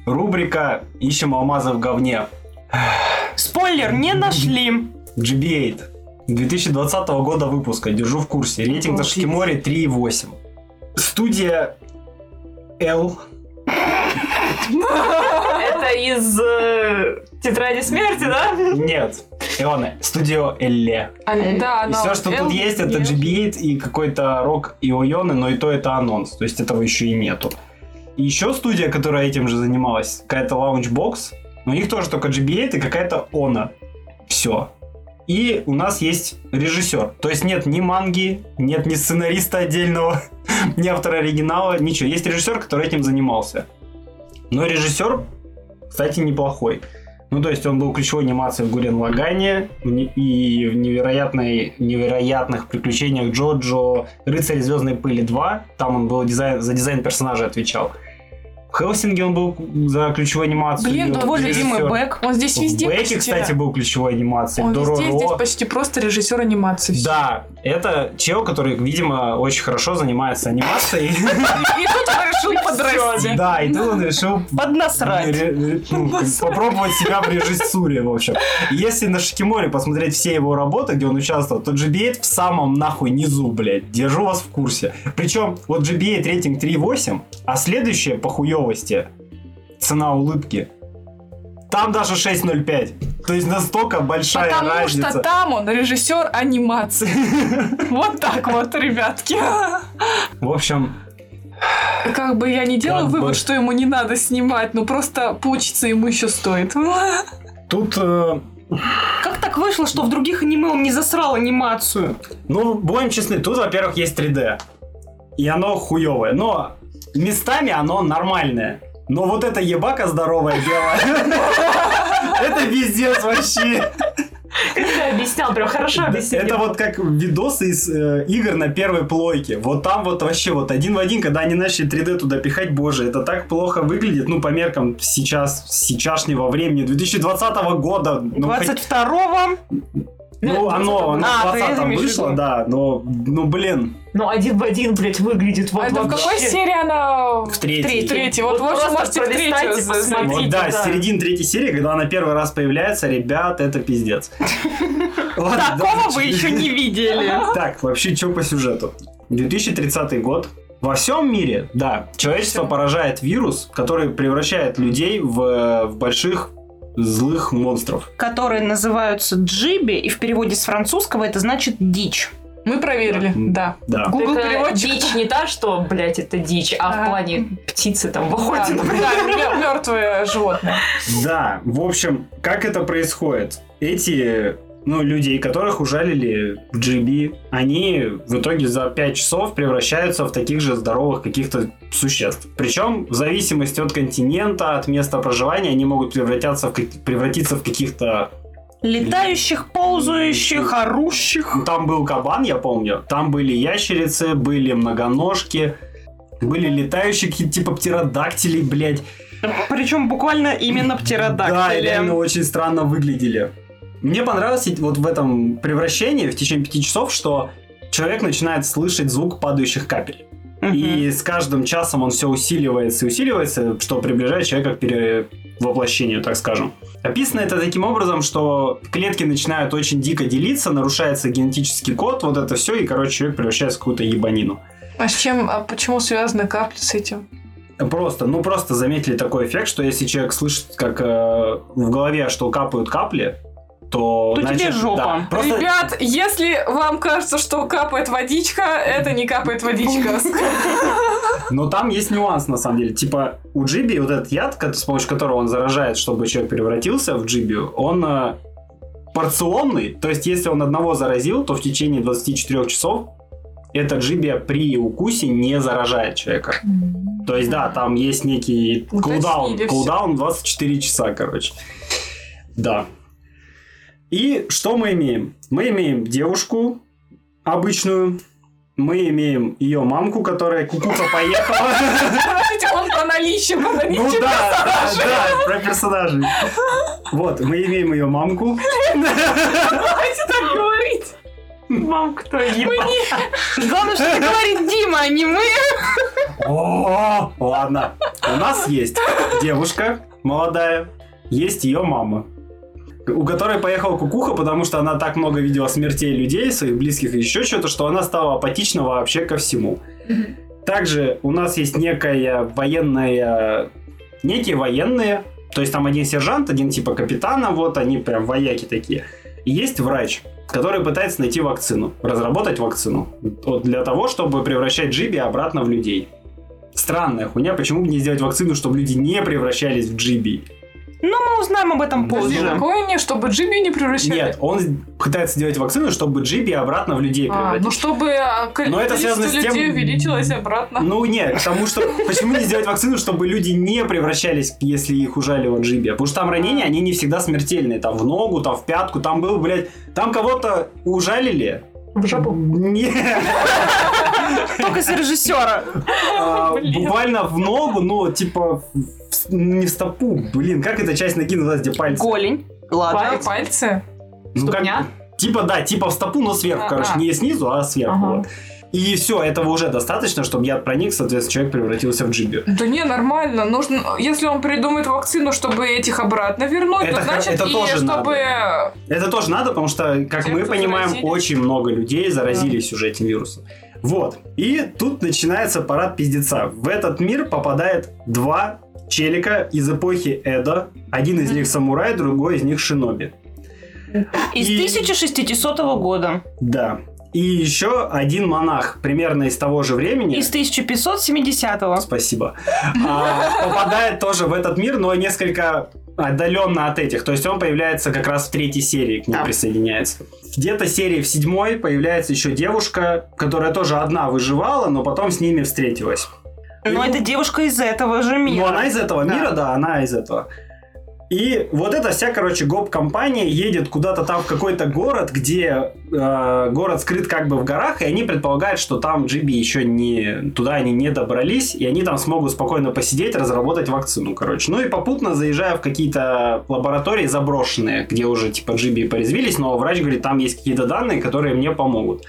Рубрика «Ищем алмазы в говне». Спойлер, не нашли. GB8. 2020 года выпуска. Держу в курсе. Рейтинг на Шкиморе 3,8. Студия L. Это из э, Тетради смерти, да? Нет. Иона. Студио Элле. А, да, И но все, что тут есть, это GB8 и какой-то рок и Ойоны, но и то это анонс. То есть этого еще и нету. И еще студия, которая этим же занималась, какая-то но у них тоже только GB8 и какая-то Она. Все. И у нас есть режиссер. То есть нет ни манги, нет ни сценариста отдельного, ни автора оригинала, ничего. Есть режиссер, который этим занимался. Но режиссер, кстати, неплохой. Ну, то есть он был ключевой анимацией в Гурен Лагане и в невероятной, невероятных приключениях Джоджо, Рыцарь Звездной Пыли 2. Там он был дизайн, за дизайн персонажа отвечал. В Хелсинге он был за ключевую анимацию. Блин, тут Твой любимый Бэк. Он здесь В везде Бэке, почти- кстати, был ключевой анимацией. Он везде Дороро. здесь почти просто режиссер анимации. Да, это чел, который, видимо, очень хорошо занимается анимацией. И тут он решил подрасти. Да, и тут он решил Поднасрать. ну, попробовать себя в режиссуре, в общем. Если на Шикиморе посмотреть все его работы, где он участвовал, то GB8 в самом нахуй низу, блядь. Держу вас в курсе. Причем вот GB8 рейтинг 3.8, а следующее по хуёвости цена улыбки. Там даже 6.05. То есть настолько большая Потому разница. что там он режиссер анимации. Вот так вот, ребятки. В общем, Как бы я не делаю Как бы. вывод, что ему не надо снимать, но просто поучиться ему еще стоит. тут э, Как так вышло, что в других аниме он не засрал анимацию? Ну, будем честны, тут, во-первых, есть 3D. И оно хуевое. Но местами оно нормальное. Но вот эта ебака здоровая белая, это пиздец вообще. Как ты объяснял, прям хорошо объяснил. Это вот как видосы из э, игр на первой плойке. Вот там вот вообще вот один в один, когда они начали 3D туда пихать, боже, это так плохо выглядит, ну, по меркам сейчас, сейчасшнего времени, 2020 года. Ну, хоть- 22-го. Ну, оно, оно А, в ты это 20 имеешь в вышло, да, но, ну, блин, Ну, один в один, блядь, выглядит. Вот А это в какой серии она? В третьей. В третьей. Вот, Вот в общем, просто можете в третью посмотрите. Вот, да, да. с середины третьей серии, когда она первый раз появляется, ребят, это пиздец. Такого вы еще не видели. Так, вообще, что по сюжету? 2030 год. Во всем мире, да, человечество поражает вирус, который превращает людей в, в больших злых монстров. Которые называются джиби, и в переводе с французского это значит дичь. Мы проверили, да. Да. Google Так, э, переводчик. Дичь не та, что, блядь, это дичь, а в Ага. плане птицы там Да, выходит. да, мертвое животное. Да, в общем, как это происходит? Эти, ну, людей, которых ужалили в GB, они в итоге за 5 часов превращаются в таких же здоровых каких-то существ. Причем в зависимости от континента, от места проживания, они могут превратиться в, превратиться в каких-то Летающих, ползающих, орущих. Там был кабан, я помню. Там были ящерицы, были многоножки, были летающие типа птеродактилей, блядь. Причем буквально именно Да, птеродактили. реально очень странно выглядели. Мне понравилось вот в этом превращении в течение пяти часов, что человек начинает слышать звук падающих капель. Мгм. И с каждым часом он все усиливается и усиливается, что приближает человека к перевоплощению, так скажем. Описано это таким образом, что клетки начинают очень дико делиться, нарушается генетический код, вот это все, и, короче, человек превращается в какую-то ебанину. А с чем, а почему связаны капли с этим? Просто, ну просто заметили такой эффект, что если человек слышит, как э, в голове, что капают капли, то... То тебе жопа. да, просто... Ребят, если вам кажется, что капает водичка, это не капает водичка. Но там есть нюанс, на самом деле. Типа, у Джиби вот этот яд, с помощью которого он заражает, чтобы человек превратился в Джиби, он э, порционный. То есть, если он одного заразил, то в течение 24 часов эта Джибия при укусе не заражает человека. То есть, да, там есть некий кулдаун. Кулдаун 24 часа, короче. Да. И что мы имеем? Мы имеем девушку обычную, мы имеем ее мамку, которая кукуха поехала. Он по наличию, по Ну наличию. да, да, да, про персонажей. Вот, мы имеем ее мамку. Давайте так говорить. Мам, кто ебал? Главное, что это говорит Дима, а не мы. О, ладно. У нас есть девушка молодая, есть ее мама. У которой поехала кукуха, потому что она так много видела смертей людей, своих близких и еще что-то, что она стала апатична вообще ко всему. Также у нас есть некая военная... Некие военные, то есть там один сержант, один типа капитана, вот они прям вояки такие. И есть врач, который пытается найти вакцину, разработать вакцину. Вот для того, чтобы превращать Джиби обратно в людей. Странная хуйня, почему бы не сделать вакцину, чтобы люди не превращались в Джиби? Но мы узнаем об этом позже. Такое не, чтобы Джиби не превращали. Нет, он пытается сделать вакцину, чтобы Джиби обратно в людей А, превратить. ну чтобы а, Но это связано с тем- людей увеличилось обратно. Ну нет, потому что почему не сделать вакцину, чтобы люди не превращались, если их ужалило джиби? Потому что там ранения, они не всегда смертельные. Там в ногу, там в пятку, там был, блядь, там кого-то ужалили. В жопу. Нет, Только с режиссера. а, Блин. буквально в ногу, ну, типа, в- не в стопу. Блин, как эта часть ноги называется, где пальцы? Голень. Ладно. Пальцы. Ну, как- Ступня? Типа, да, типа в стопу, но сверху, А, короче, а. не снизу, а сверху. Ага. вот. И все, этого уже достаточно, чтобы я проник, соответственно, человек превратился в джиби. Да не, нормально. Нужно, если он придумает вакцину, чтобы этих обратно вернуть, Это то значит это и тоже чтобы... Это тоже надо, потому что, как Те, мы понимаем, заразились. очень много людей заразились уже этим вирусом. Вот. И тут начинается парад пиздеца. В этот мир попадает два челика из эпохи Эдо. Один из них самурай, другой из них шиноби. Из И- 1600 года. Да. И еще один монах, примерно из того же времени. Из 1570 Спасибо. А, попадает тоже в этот мир, но несколько отдаленно от этих. То есть он появляется как раз в третьей серии, к ним Да. присоединяется. Где-то серии в седьмой появляется еще девушка, которая тоже одна выживала, но потом с ними встретилась. Но это девушка из этого же мира. Ну, она из этого Да. мира, да, она из этого. И вот эта вся, короче, гоп-компания едет куда-то там в какой-то город, где э, город скрыт как бы в горах, и они предполагают, что там Джиби еще не... Туда они не добрались, и они там смогут спокойно посидеть, разработать вакцину, короче. Ну и попутно заезжая в какие-то лаборатории заброшенные, где уже типа Джиби порезвились, но врач говорит, там есть какие-то данные, которые мне помогут.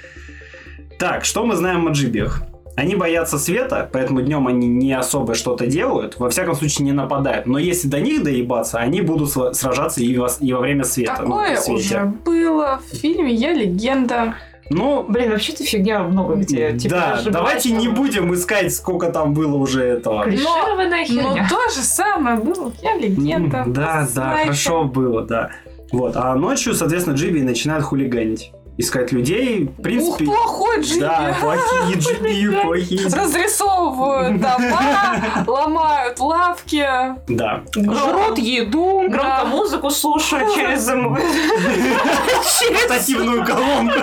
Так, что мы знаем о Джибиях? Они боятся света, поэтому днем они не особо что-то делают, во всяком случае не нападают. Но если до них доебаться, они будут сражаться и, во, и во время света. ну, Такое свете. уже было в фильме «Я легенда». Ну, Блин, вообще-то фигня много где. Типа, да, давайте не будем искать, сколько там было уже этого. Клишированная Но херня. то же самое было «Я легенда». М, Да, да, Знаете. хорошо было, да. Вот, а ночью, соответственно, Джиби начинает хулиганить. Искать людей, в Ух, принципе... плохой Джиби. Да, плохие Джиби, плохие. Разрисовывают дома, ломают лавки. Да. Жрут еду. Громко музыку слушают через... Портативную колонку.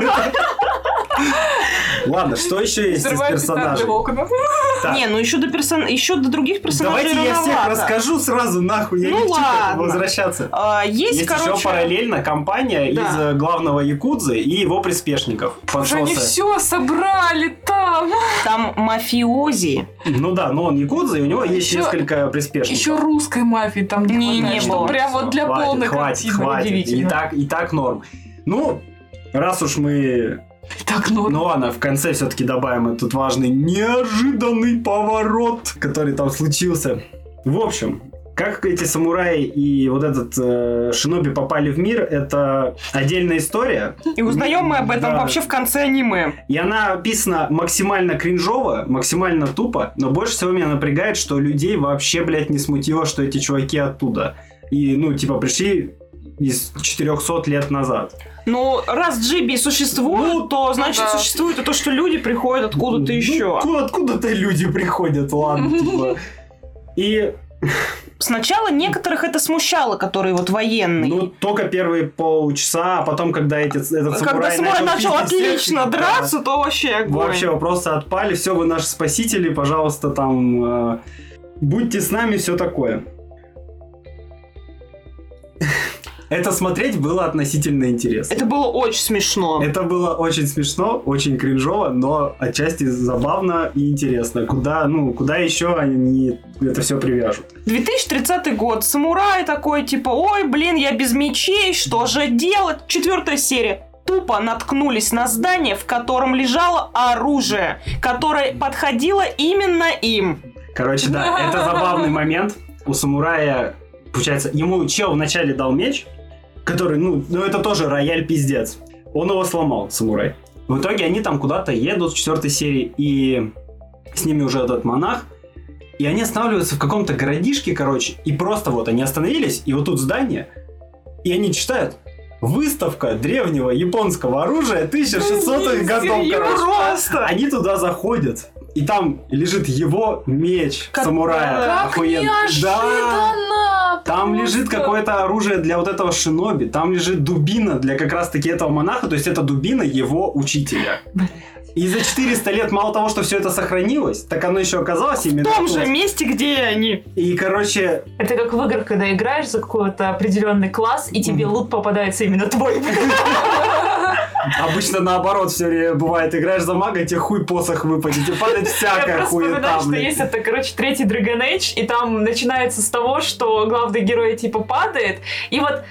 Ладно, что еще есть из персонажей? Не, ну еще до, персон... еще до других персонажей Давайте я всех расскажу сразу, нахуй, я Ну не хочу возвращаться. А, есть, Есть короче... еще параллельно компания Да. из э, главного якудзы и его приспешников. Уже они все собрали там. Там мафиози. Ну да, но он якудза, и у него есть Еще- несколько приспешников. Еще русской мафии там не, Не, не было. прям вот для Хватит, полной хватит, картины хватит. И так, и так норм. Ну, раз уж мы... Так, ну, Ну ладно, в конце все-таки добавим этот важный неожиданный поворот, который там случился. В общем, как эти самураи и вот этот э, шиноби попали в мир, это отдельная история. И узнаем мы об этом Да. вообще в конце аниме. И она описана максимально кринжово, максимально тупо, но больше всего меня напрягает, что людей вообще, блядь, не смутило, что эти чуваки оттуда. И, ну, типа, пришли из 400 лет назад. Ну, раз Джиби существует, Ну, то значит да. существует и то, что люди приходят откуда-то Ну, еще. ку- Откуда-то люди приходят, ладно, типа. И, Сначала некоторых это смущало, которые вот военные. ну, только первые полчаса, а потом, когда эти, этот Когда самурай начал всех, отлично да, драться, то вообще огонь. Вообще вопросы отпали, все, вы наши спасители, пожалуйста, там э, будьте с нами, все такое. Это смотреть было относительно интересно. Это было очень смешно. Это было очень смешно, очень кринжово, но отчасти забавно и интересно. Куда, ну, куда еще они это все привяжут? 2030 год. Самурай такой, типа, ой, блин, я без мечей, что же делать? Четвертая серия. Тупо наткнулись на здание, в котором лежало оружие, которое подходило именно им. Короче, да, это забавный момент. У самурая, получается, ему чел вначале дал меч, который, ну, ну это тоже рояль пиздец. Он его сломал, самурай. В итоге они там куда-то едут в четвертой серии, и с ними уже этот монах, и они останавливаются в каком-то городишке, короче, и просто вот они остановились, и вот тут здание, и они читают Выставка древнего японского оружия 1600-х годов, короче. Просто. Они туда заходят, и там лежит его меч Как- самурая. Как Охуенно. Да! неожиданно! Там просто. лежит какое-то оружие для вот этого шиноби, там лежит дубина для как раз-таки этого монаха, то есть это дубина его учителя. И за 400 лет мало того, что все это сохранилось, так оно еще оказалось В именно том тут. же месте, где они. И, короче, Это как в играх, когда играешь за какой-то определенный класс, и тебе лут попадается именно твой. обычно наоборот все время бывает, играешь за мага, тебе хуй посох выпадет, и падает Я всякая просто хуета, вспоминаю, что есть это, короче, третий Dragon Age, и там начинается с того, что главный герой типа падает, и вот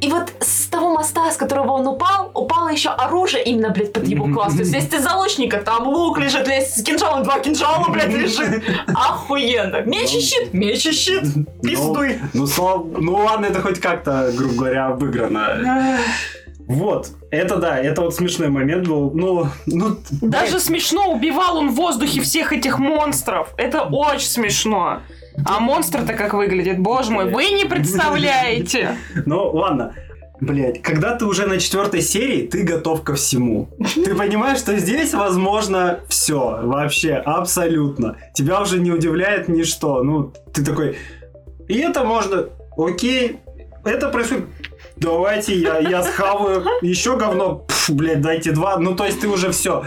и вот с того моста, с которого он упал, упало еще оружие именно, блядь, под его класс. То есть вместе залучника там лук лежит, вместе с кинжалом два кинжала, блядь, лежит. Охуенно. Меч и щит, меч и щит. Пиздуй. Ну, слава- ну ладно, это хоть как-то, грубо говоря, обыграно. Вот, это да, это вот смешной момент был. Ну, ну, Даже смешно, убивал он в воздухе всех этих монстров. Это очень смешно. А монстр-то как выглядит, боже мой, вы не представляете. ну ладно. Блять, когда ты уже на четвертой серии, ты готов ко всему. Ты понимаешь, что здесь возможно все, вообще, абсолютно. Тебя уже не удивляет ничто. Ну, ты такой, и это можно, окей, это происходит. Давайте я, я схаваю еще говно, Пф, блядь, дайте два. Ну, то есть ты уже все.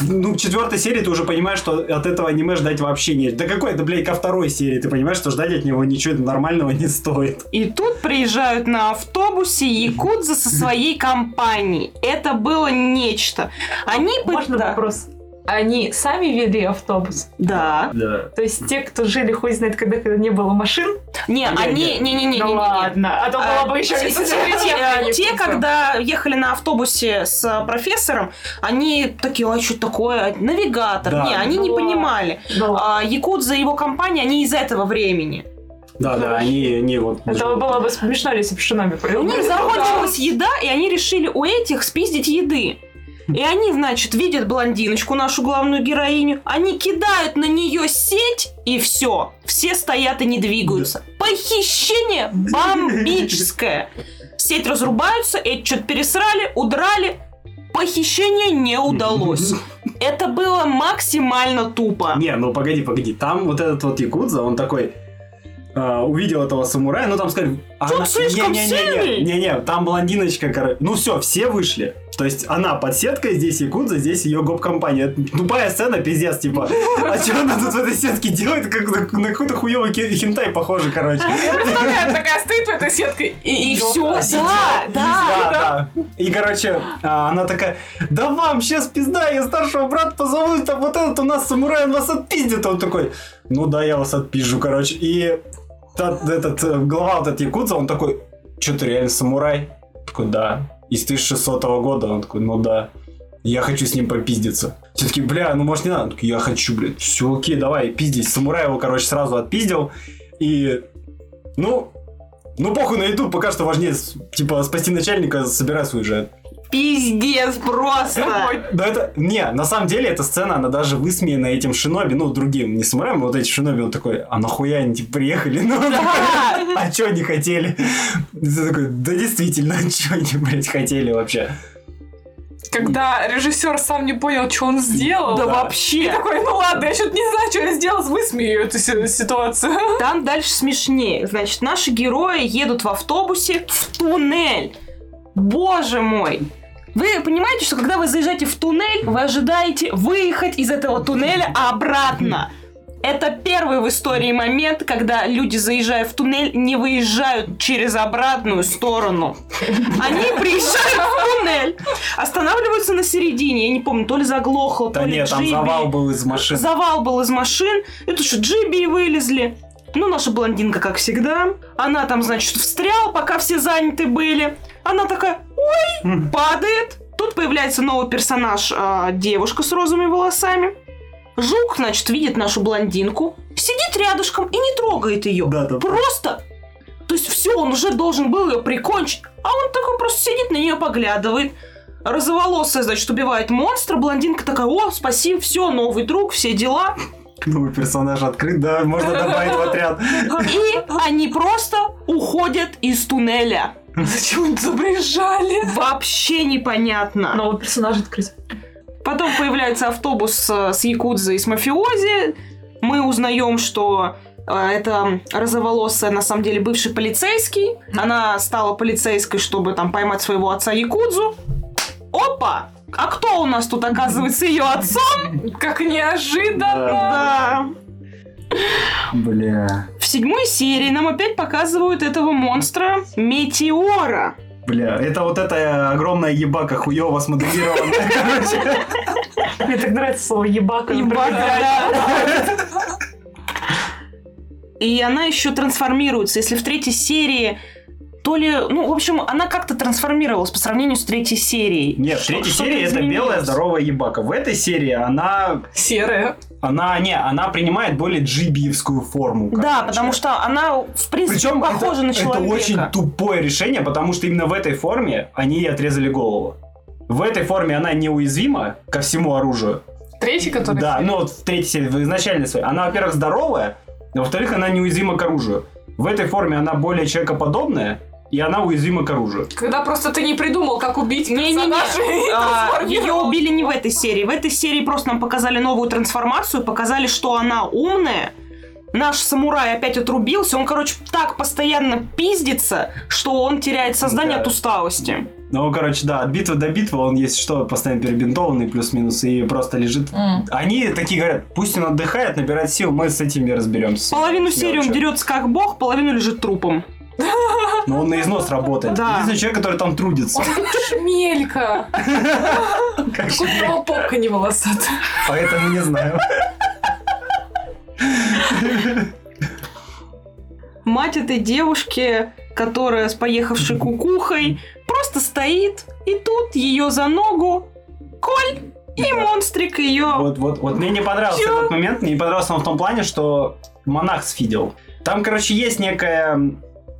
Ну, в четвертой серии ты уже понимаешь, что от этого аниме ждать вообще нет. Да какой это, блядь, ко второй серии ты понимаешь, что ждать от него ничего нормального не стоит. И тут приезжают на автобусе якудза со своей компанией. Это было нечто. Они... Можно да. вопрос? Они сами вели автобус? Да. Да. То есть те, кто жили хуй знает когда, когда не было машин? Не, Не, они... Не-не-не. Ну ладно, а то А, было бы еще те- те, те, те, когда ехали на автобусе с профессором, они такие, а что такое? Навигатор. Да. Не, они не Ну понимали. А Якудза и его компания, они из этого времени. Да, да, они, они вот... Это было бы смешно, если бы Шиноби У них закончилась еда, и они решили у этих спиздить еды. И они, значит, видят блондиночку, нашу главную героиню, они кидают на нее сеть, и все. Все стоят и не двигаются. Похищение бомбическое. Сеть разрубаются, эти что-то пересрали, удрали. Похищение не удалось. Это было максимально тупо. Не, ну погоди, погоди. Там вот этот вот Якудза, он такой... а, увидел этого самурая, ну там сказали... Чё-то слишком сильный. Не-не-не, не-не, там блондиночка, короче. Ну все, все вышли. То есть она под сеткой, здесь Якудза, здесь ее гоп-компания. Тупая сцена, пиздец, типа. А что она тут в этой сетке делает? Как на, на какой-то хуёвый хентай похоже, короче. Я представляю, такая стоит в этой сетке и, и все. Да, да. Да, да. И, короче, а, она такая, да вам сейчас пизда, я старшего брата позову, там вот этот у нас самурай, он вас отпиздит. Он такой, ну да, я вас отпизжу, короче. И тот- этот, э, глава вот этот Якудза, он такой, что ты реально самурай? Такой, да. Из 1600 года. Он такой, ну да. Я хочу с ним попиздиться. Все таки бля, ну может не надо? Он такой, я хочу, блядь. Все, окей, давай, пиздись. Самурай его, короче, сразу отпиздил. И, ну, ну похуй на еду, пока что важнее, типа, спасти начальника, собирай свой же. Пиздец просто. Да это, не, на самом деле эта сцена, она даже высмеяна этим шиноби, ну, другим, не самураем, вот эти шиноби, он такой, а нахуя они, типа, приехали? Ну, а чё они хотели? И ты такой, да действительно, а чё они, блядь, хотели вообще? Когда режиссер сам не понял, что он сделал. Да Да. И вообще. такой, ну ладно, я что-то не знаю, что я сделал, высмею эту си- ситуацию. Там дальше смешнее. Значит, наши герои едут в автобусе в туннель. Боже мой. Вы понимаете, что когда вы заезжаете в туннель, вы ожидаете выехать из этого туннеля обратно. Это первый в истории момент, когда люди, заезжая в туннель, не выезжают через обратную сторону. Они приезжают в туннель, останавливаются на середине. Я не помню, то ли заглохло, то Да ли нет, там Джиби. завал был из машин. Завал был из машин. Это что, Джиби вылезли. Ну, наша блондинка, как всегда. Она там, значит, встряла, пока все заняты были. Она такая, ой, падает. Тут появляется новый персонаж, а, девушка с розовыми волосами. Жук, значит, видит нашу блондинку, сидит рядышком и не трогает ее. Да, да. Просто. То есть все, он уже должен был ее прикончить. А он такой просто сидит на нее, поглядывает. Розоволосая, значит, убивает монстра. Блондинка такая, о, спасибо, все, новый друг, все дела. Новый персонаж открыт, да, можно добавить в отряд. И они просто уходят из туннеля. Зачем они изображали? Вообще непонятно. Новый персонаж открыть. Потом появляется автобус э, с Якудзой и с мафиози. Мы узнаем, что э, это розоволосая, на самом деле, бывший полицейский. Она стала полицейской, чтобы там поймать своего отца Якудзу. Опа! А кто у нас тут оказывается ее отцом? Как неожиданно. Да. Бля, В седьмой серии нам опять показывают этого монстра Метеора. бля, это вот эта огромная ебака хуёво смоделированная, короче. Мне так нравится слово ебака. Ебака, да. И она еще трансформируется. Если в третьей серии то ли, ну, в общем, она как-то трансформировалась по сравнению с третьей серией. Нет, в Что- третьей серии это белая здоровая ебака. В этой серии она, Серая. она, не, она принимает более джибиевскую форму. Да, короче. потому что она, в принципе, Причем похожа это, на это человека. очень тупое решение, потому что именно в этой форме они ей отрезали голову. В этой форме она неуязвима ко всему оружию. Третий, который... Да, ну вот в третьей серии, в изначальной своей. Она, во-первых, здоровая, а во-вторых, она неуязвима к оружию. В этой форме она более человекоподобная, и она уязвима к оружию. Когда просто ты не придумал, как убить Не-не-не, персонажа и а, ее убили не в этой серии. В этой серии просто нам показали новую трансформацию, показали, что она умная. Наш самурай опять отрубился, он, короче, так постоянно пиздится, что он теряет сознание Да. от усталости. Ну, короче, да, от битвы до битвы он, если что, постоянно перебинтованный, плюс-минус, и просто лежит. М. Они такие говорят, пусть он отдыхает, набирает сил, мы с этими разберемся. Половину серии он дерется как бог, половину лежит трупом. Но он на износ работает. Да. Единственный человек, который там трудится. Он как шмелька. Как него попка не волосатая. Поэтому не знаю. Мать этой девушки, которая с поехавшей кукухой, просто стоит, и тут ее за ногу Коль и монстрик ее. Вот, вот, вот мне не понравился Чё? этот момент. Мне не понравился он в том плане, что монах сфидел. Там, короче, есть некая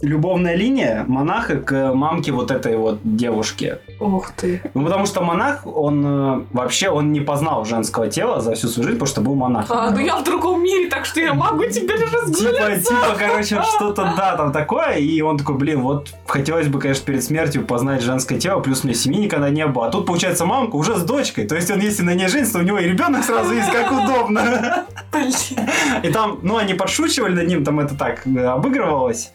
любовная линия монаха к мамке вот этой вот девушки. Ух ты. Ну, потому что монах, он э, вообще, он не познал женского тела за всю свою жизнь, потому что был монахом. А, ну я в другом мире, так что я могу теперь разгуляться. Типа, типа, короче, что-то, да, там такое, и он такой, блин, вот хотелось бы, конечно, перед смертью познать женское тело, плюс у меня семьи никогда не было. А тут, получается, мамка уже с дочкой, то есть он, если на ней женится, у него и ребенок сразу есть, как удобно. И там, ну, они подшучивали над ним, там это так э, обыгрывалось.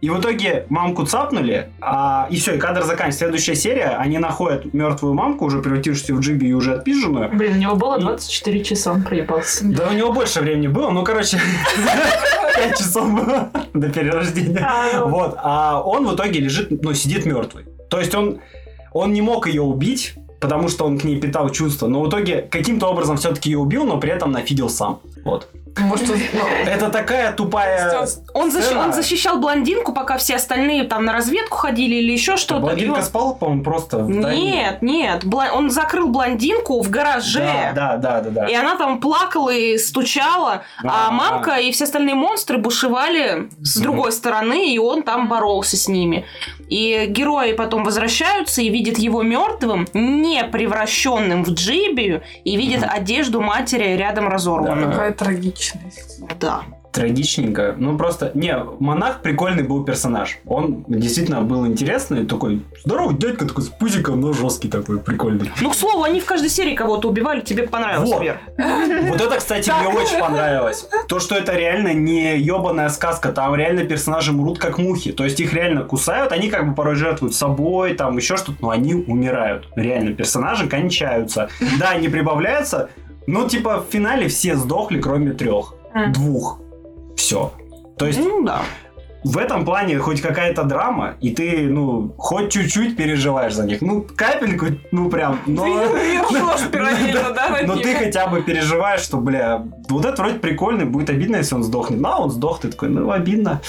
И в итоге мамку цапнули, а, и все, и кадр заканчивается. Следующая серия, они находят мертвую мамку, уже превратившуюся в джиби и уже отпизженную. Блин, у него было И- 24 часа, он проебался. Да у него больше времени было, ну, короче, 5 часов было до перерождения. Вот, а он в итоге лежит, ну, сидит мертвый. То есть он, он не мог ее убить, потому что он к ней питал чувства, но в итоге каким-то образом все-таки ее убил, но при этом нафидел сам. Вот. Может, ну, Это такая тупая... Он, защ- он защищал блондинку, пока все остальные там на разведку ходили или еще что-то. Блондинка он- спала, по-моему, просто в тайне. Нет, нет. бла- Он закрыл блондинку в гараже. Да, да, да, да, да. И она там плакала и стучала, Да, а мамка да. и все остальные монстры бушевали с другой стороны, и он там боролся с ними. И герои потом возвращаются и видят его мертвым, не превращенным в джибию, и видят одежду матери рядом разорванную. какая трагичность. Да. Трагичненько. Ну, просто... Не, монах прикольный был персонаж. Он действительно был интересный. Такой здоровый дядька такой с пузиком, но жесткий такой, прикольный. Ну, к слову, они в каждой серии кого-то убивали, тебе понравилось, Вот. Вер. Вот это, кстати, мне очень понравилось. То, что это реально не ебаная сказка, там реально персонажи мрут как мухи. То есть их реально кусают, они как бы порой жертвуют собой, там еще что-то, но они умирают. Реально, персонажи кончаются. Да, они прибавляются, но типа в финале все сдохли, кроме трех. М. Двух. Все. То есть Ну, да. В этом плане хоть какая-то драма, и ты, ну, хоть чуть-чуть переживаешь за них. Ну, капельку, ну, прям, но... параллельно, да, над Но ты хотя бы переживаешь, что, бля, вот это вроде прикольный, будет обидно, если он сдохнет. Ну, он сдох, ты такой, ну, обидно.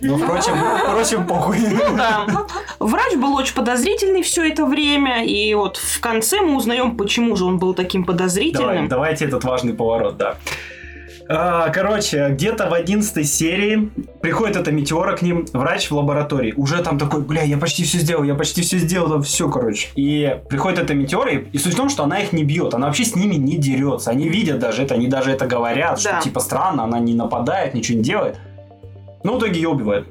Но, впрочем, впрочем, похуй. Ну да. Врач был очень подозрительный все это время, и вот в конце мы узнаем, почему же он был таким Давай, подозрительным. давайте этот важный поворот, да. А, Короче, где-то в 11 серии приходит эта метеора к ним, врач в лаборатории. Уже там такой, бля, я почти все сделал, я почти все сделал, там все, короче. И приходит эта метеора, и, и суть в том, что она их не бьет, она вообще с ними не дерется. Они видят даже это, они даже это говорят, Да. что типа странно, она не нападает, ничего не делает. Но в итоге ее убивают.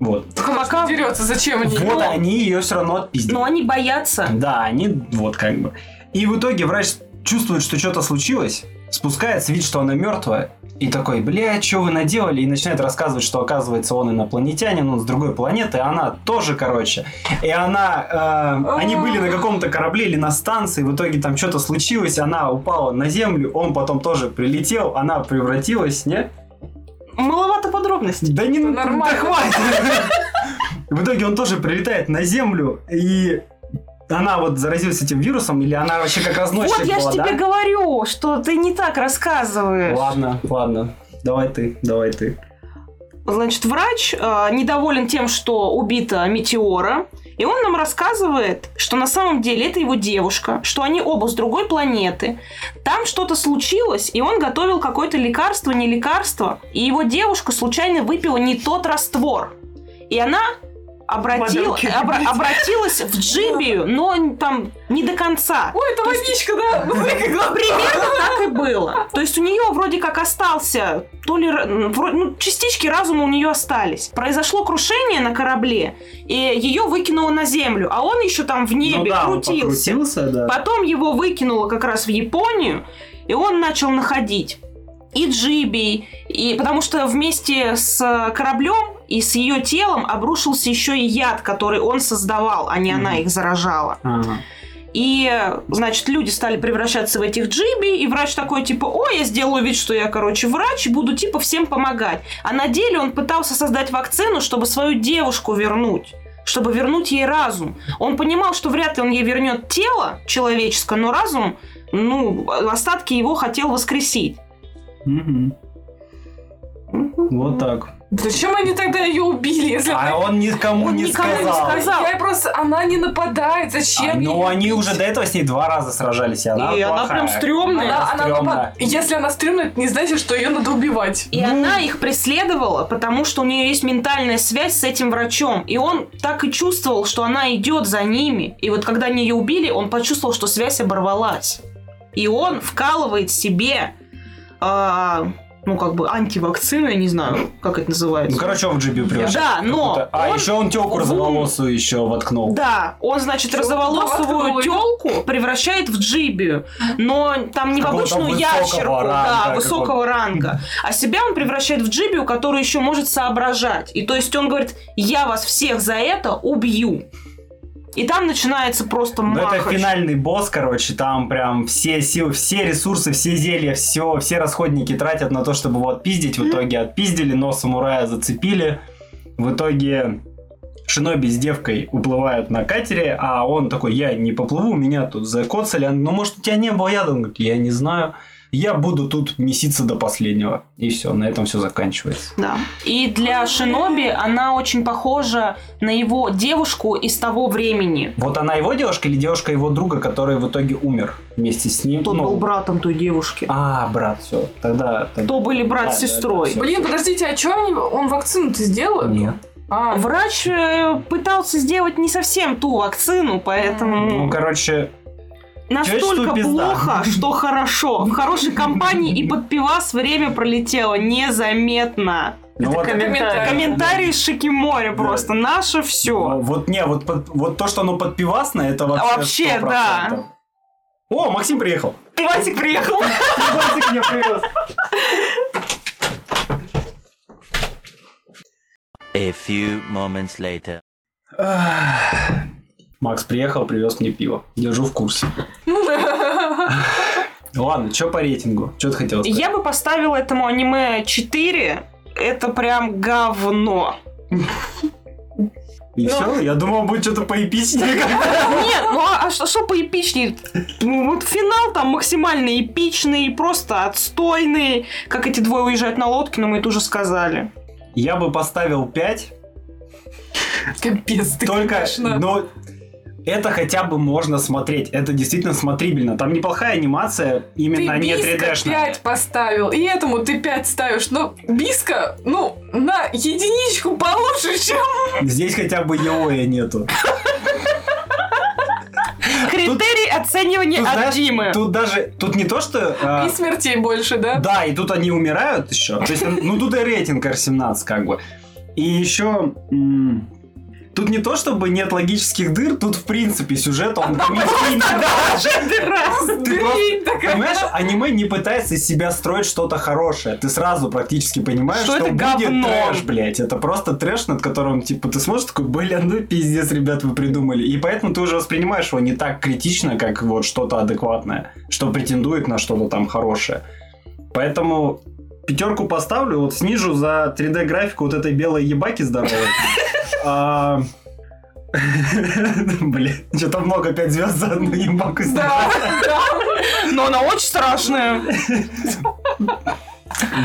Вот. Пока- Дерется, зачем они? Вот Но- они ее все равно отпиздили. Но они боятся. Да, они вот как бы. И в итоге врач чувствует, что что-то случилось, спускается, видит, что она мертвая, и такой, бля, что вы наделали? И начинает рассказывать, что оказывается он инопланетянин, он с другой планеты, а она тоже, короче. И она, э, они были на каком-то корабле или на станции, в итоге там что-то случилось, она упала на землю, он потом тоже прилетел, она превратилась, не? Маловато подробностей. Да не нормально. Да хватит. В итоге он тоже прилетает на землю, и она вот заразилась этим вирусом, или она вообще как разносчик Вот я была, ж тебе да? говорю, что ты не так рассказываешь. Ладно, ладно. Давай ты, давай ты. Значит, врач э, недоволен тем, что убита метеора, и он нам рассказывает, что на самом деле это его девушка, что они оба с другой планеты. Там что-то случилось, и он готовил какое-то лекарство, не лекарство, и его девушка случайно выпила не тот раствор. И она обратил- обра- обратилась в джибию, но там не до конца. Ой, это водичка, да? Ну, Примерно так и было. То есть у нее вроде как остался, то ли ну, частички разума у нее остались. Произошло крушение на корабле, и ее выкинуло на землю, а он еще там в небе ну да, крутился. покрутился, да. Потом его выкинуло как раз в Японию, и он начал находить и джиби, и потому что вместе с кораблем и с ее телом обрушился еще и яд, который он создавал, а не она Мгм. их заражала. Ага. И, значит, люди стали превращаться в этих джиби, и врач такой, типа, ой, я сделаю вид, что я, короче, врач, и буду, типа, всем помогать. А на деле он пытался создать вакцину, чтобы свою девушку вернуть чтобы вернуть ей разум. Он понимал, что вряд ли он ей вернет тело человеческое, но разум, ну, остатки его хотел воскресить. Мгм. Вот так. Зачем они тогда ее убили, если А она- он никому Он не никому не сказал. сказал. Я просто, она не нападает, зачем А, ей ну, они уже до этого с ней два раза сражались, и она и она прям стрёмная. Она, она стрёмно. напад- Если она стрёмная, это не значит, что ее надо убивать. И она их преследовала, потому что у нее есть ментальная связь с этим врачом. И он так и чувствовал, что она идет за ними. И вот когда они ее убили, он почувствовал, что связь оборвалась. И он вкалывает себе а, ну, как бы антивакцину, я не знаю, как это называется. Ну, короче, он в джибе превращает. Да, но А, он- еще он телку он- розоволосую еще воткнул. Да, он, значит, Чё? розоволосовую Воткнул. телку превращает в джибию, но там не в обычную высокого ящерку, ранга да, высокого ранга, а себя он превращает в джибию, которая еще может соображать. И то есть он говорит, я вас всех за это убью. И там начинается просто Ну, это махач. финальный босс, короче, там прям все силы, все ресурсы, все зелья, все, все расходники тратят на то, чтобы его отпиздить. В итоге отпиздили, но самурая зацепили. В итоге Шиноби с девкой уплывают на катере, а он такой, я не поплыву, меня тут закоцали. Ну, может, у тебя не было яда? Он говорит, я не знаю. Я буду тут меситься до последнего. И все, на этом все заканчивается. Да. И для Шиноби она очень похожа на его девушку из того времени. Вот она его девушка или девушка его друга, который в итоге умер вместе с ним? Тот Ну, был братом той девушки. А, брат, все. Тогда... тогда- То были брат Да, с да, сестрой. да, Блин, подождите, а что он вакцину-то сделал? Нет. А, Врач э, пытался сделать не совсем ту вакцину, поэтому Ну, короче, настолько плохо, что хорошо. В хорошей компании и под пивас время пролетело незаметно. ну вот, комментарий. Комментарии с Шикимори Да. просто. Наше ну, все. вот не, вот, под- вот то, что оно подпивасное, это вообще Вообще, 100%. да. О, Максим приехал. Пивасик приехал. Пивасик мне привез. A few moments later. Макс приехал, привез мне пиво. Держу в курсе. Ладно, что по рейтингу? Что ты хотел сказать? Я бы поставила этому аниме 4. Это прям говно. И все? Я думал, будет что-то поэпичнее. Нет, ну а что, что поэпичнее? Ну, вот финал там максимально эпичный, просто отстойный. Как эти двое уезжают на лодке, но мы это уже сказали. Я бы поставил 5, Капец, ты, только, конечно. но это хотя бы можно смотреть. Это действительно смотрибельно. Там неплохая анимация, Ты именно не Биска 3D-шная. 5 поставил, и этому ты 5 ставишь. Но Биска, ну, на единичку получше, чем... Здесь хотя бы Йоя нету. Критерий оценивания Тут, от знаешь, Димы. Тут даже, тут не то, что... а, И смертей больше, да? Да, и тут они умирают еще. То есть, ну тут и рейтинг R17 как бы. И еще... м, Тут не то, чтобы нет логических дыр, тут в принципе сюжет, он комедийный. Понимаешь, аниме не пытается из себя строить что-то хорошее. Ты сразу практически понимаешь, Что что, это будет говно. трэш, блядь. Это просто трэш, над которым, типа, ты смотришь такой, блин, ну пиздец, ребят, вы придумали. И поэтому ты уже воспринимаешь его не так критично, как вот что-то адекватное, что претендует на что-то там хорошее. Поэтому пятерку поставлю, вот снижу за 3D-графику вот этой белой ебаки здоровой. А, Блин, что-то много 5 звезд за одну ебаку Да, да. Но она очень страшная.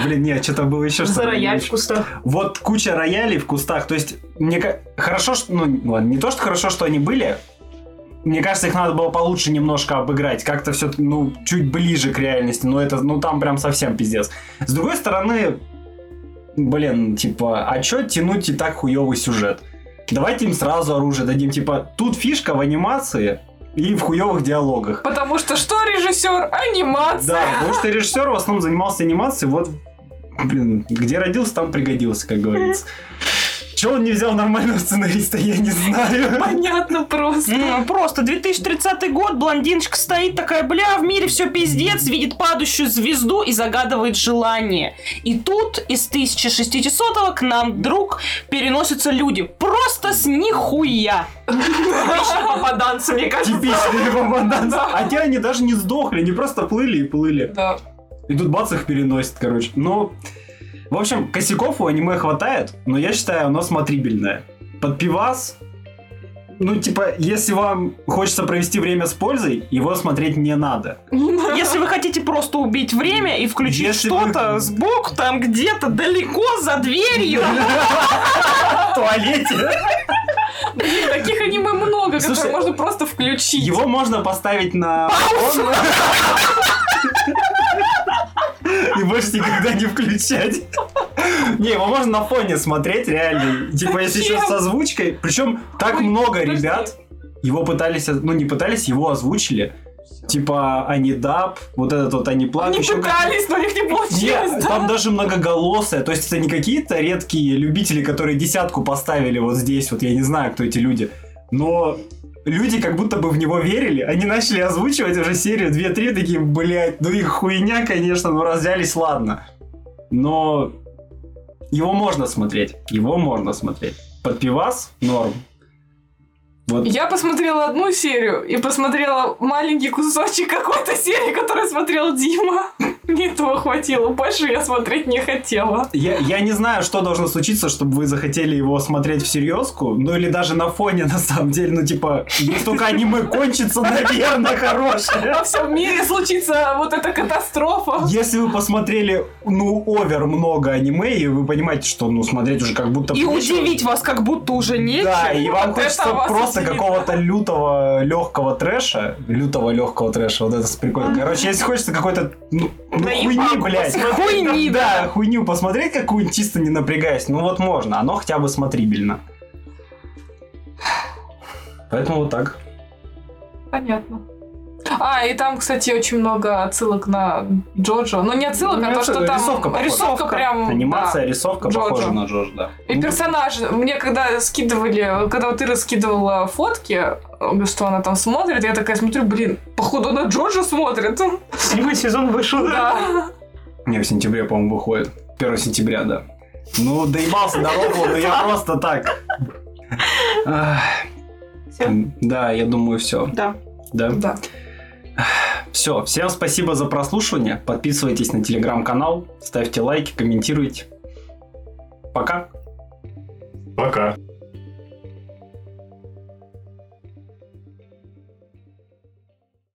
Блин, нет, что-то было еще что-то. За рояль в кустах. Вот куча роялей в кустах. То есть, мне хорошо, что. Ну, ладно, не то, что хорошо, что они были. Мне кажется, их надо было получше немножко обыграть. Как-то все, ну, чуть ближе к реальности. Но это, ну, там прям совсем пиздец. С другой стороны, блин, типа, а чё тянуть и так хуёвый сюжет? Давайте им сразу оружие дадим. Типа, тут фишка в анимации и в хуёвых диалогах. Потому что что режиссер? Анимация. Да, потому что режиссер в основном занимался анимацией, вот, блин, где родился, там пригодился, как говорится. Чего он не взял нормального сценариста, я не знаю. Понятно просто. Ну, просто 2030 год, блондиночка стоит такая, бля, в мире все пиздец, видит падающую звезду и загадывает желание. И тут из 1600 к нам вдруг переносятся люди. Просто с нихуя. Типичные попаданцы, мне кажется. Типичные попаданцы. Те они даже не сдохли, они просто плыли и плыли. Да. И тут бац их переносит, короче. Ну, в общем, косяков у аниме хватает, но я считаю, оно смотрибельное. Под пивас, ну, типа, если вам хочется провести время с пользой, его смотреть не надо. Если вы хотите просто убить время и включить Если что-то вы- сбоку, там где-то далеко за дверью. В туалете. Блин, таких аниме много, которые можно просто включить. Его можно поставить на. И больше никогда не включать. Не, его можно на фоне смотреть, реально. Типа, если еще с озвучкой. Причем так много ребят его пытались, ну не пытались, его озвучили. Типа Анидап, вот этот вот Аниплак. Они еще пытались, но у них не получилось, Нет, да? там даже многоголосые. То есть это не какие-то редкие любители, которые десятку поставили вот здесь. Вот я не знаю, кто эти люди. Но люди как будто бы в него верили. Они начали озвучивать уже серию 2-3, такие, блядь, ну их хуйня, конечно, ну разделись, ладно. Но его можно смотреть. Его можно смотреть. Под пивас норм. Вот Я посмотрела одну серию и посмотрела маленький кусочек какой-то серии, которую смотрел Дима. Мне этого хватило. Больше я смотреть не хотела. Я, я не знаю, что должно случиться, чтобы вы захотели его смотреть всерьезку, ну или даже на фоне, на самом деле, ну типа, если только аниме кончится, наверное, хорошее. Во всем мире случится вот эта катастрофа. Если вы посмотрели, ну, овер много аниме, и вы понимаете, что, ну, смотреть уже как будто... И нечего. удивить вас как будто уже нечем. Да, и вам хочется просто удивит, какого-то лютого легкого трэша. Лютого легкого трэша, вот это прикольно. Короче, если хочется какой-то ну, ну, хуйни, блядь. Хуйни, да. хуйню посмотреть какую-нибудь, чисто не напрягаясь. Ну вот можно, оно хотя бы смотрибельно. Поэтому вот так. Понятно. А, и там, кстати, очень много отсылок на Джоджо. Ну, не отсылок, Ну, а то, что там рисовка похожа. рисовка прям... Анимация, да. рисовка Джоджо. похожа на Джош, да. И Ну, персонаж, мне когда скидывали, когда вот ты раскидывала фотки, что она там смотрит, я такая смотрю, блин, походу на Джорджа смотрит. Седьмой сезон вышел, Да. Не, в сентябре, по-моему, выходит. 1 сентября, да. Ну, доебался до Робло, но я просто так. Да, я думаю, все. Да. Да. Да. Все, всем спасибо за прослушивание. Подписывайтесь на телеграм-канал, ставьте лайки, комментируйте. Пока. Пока.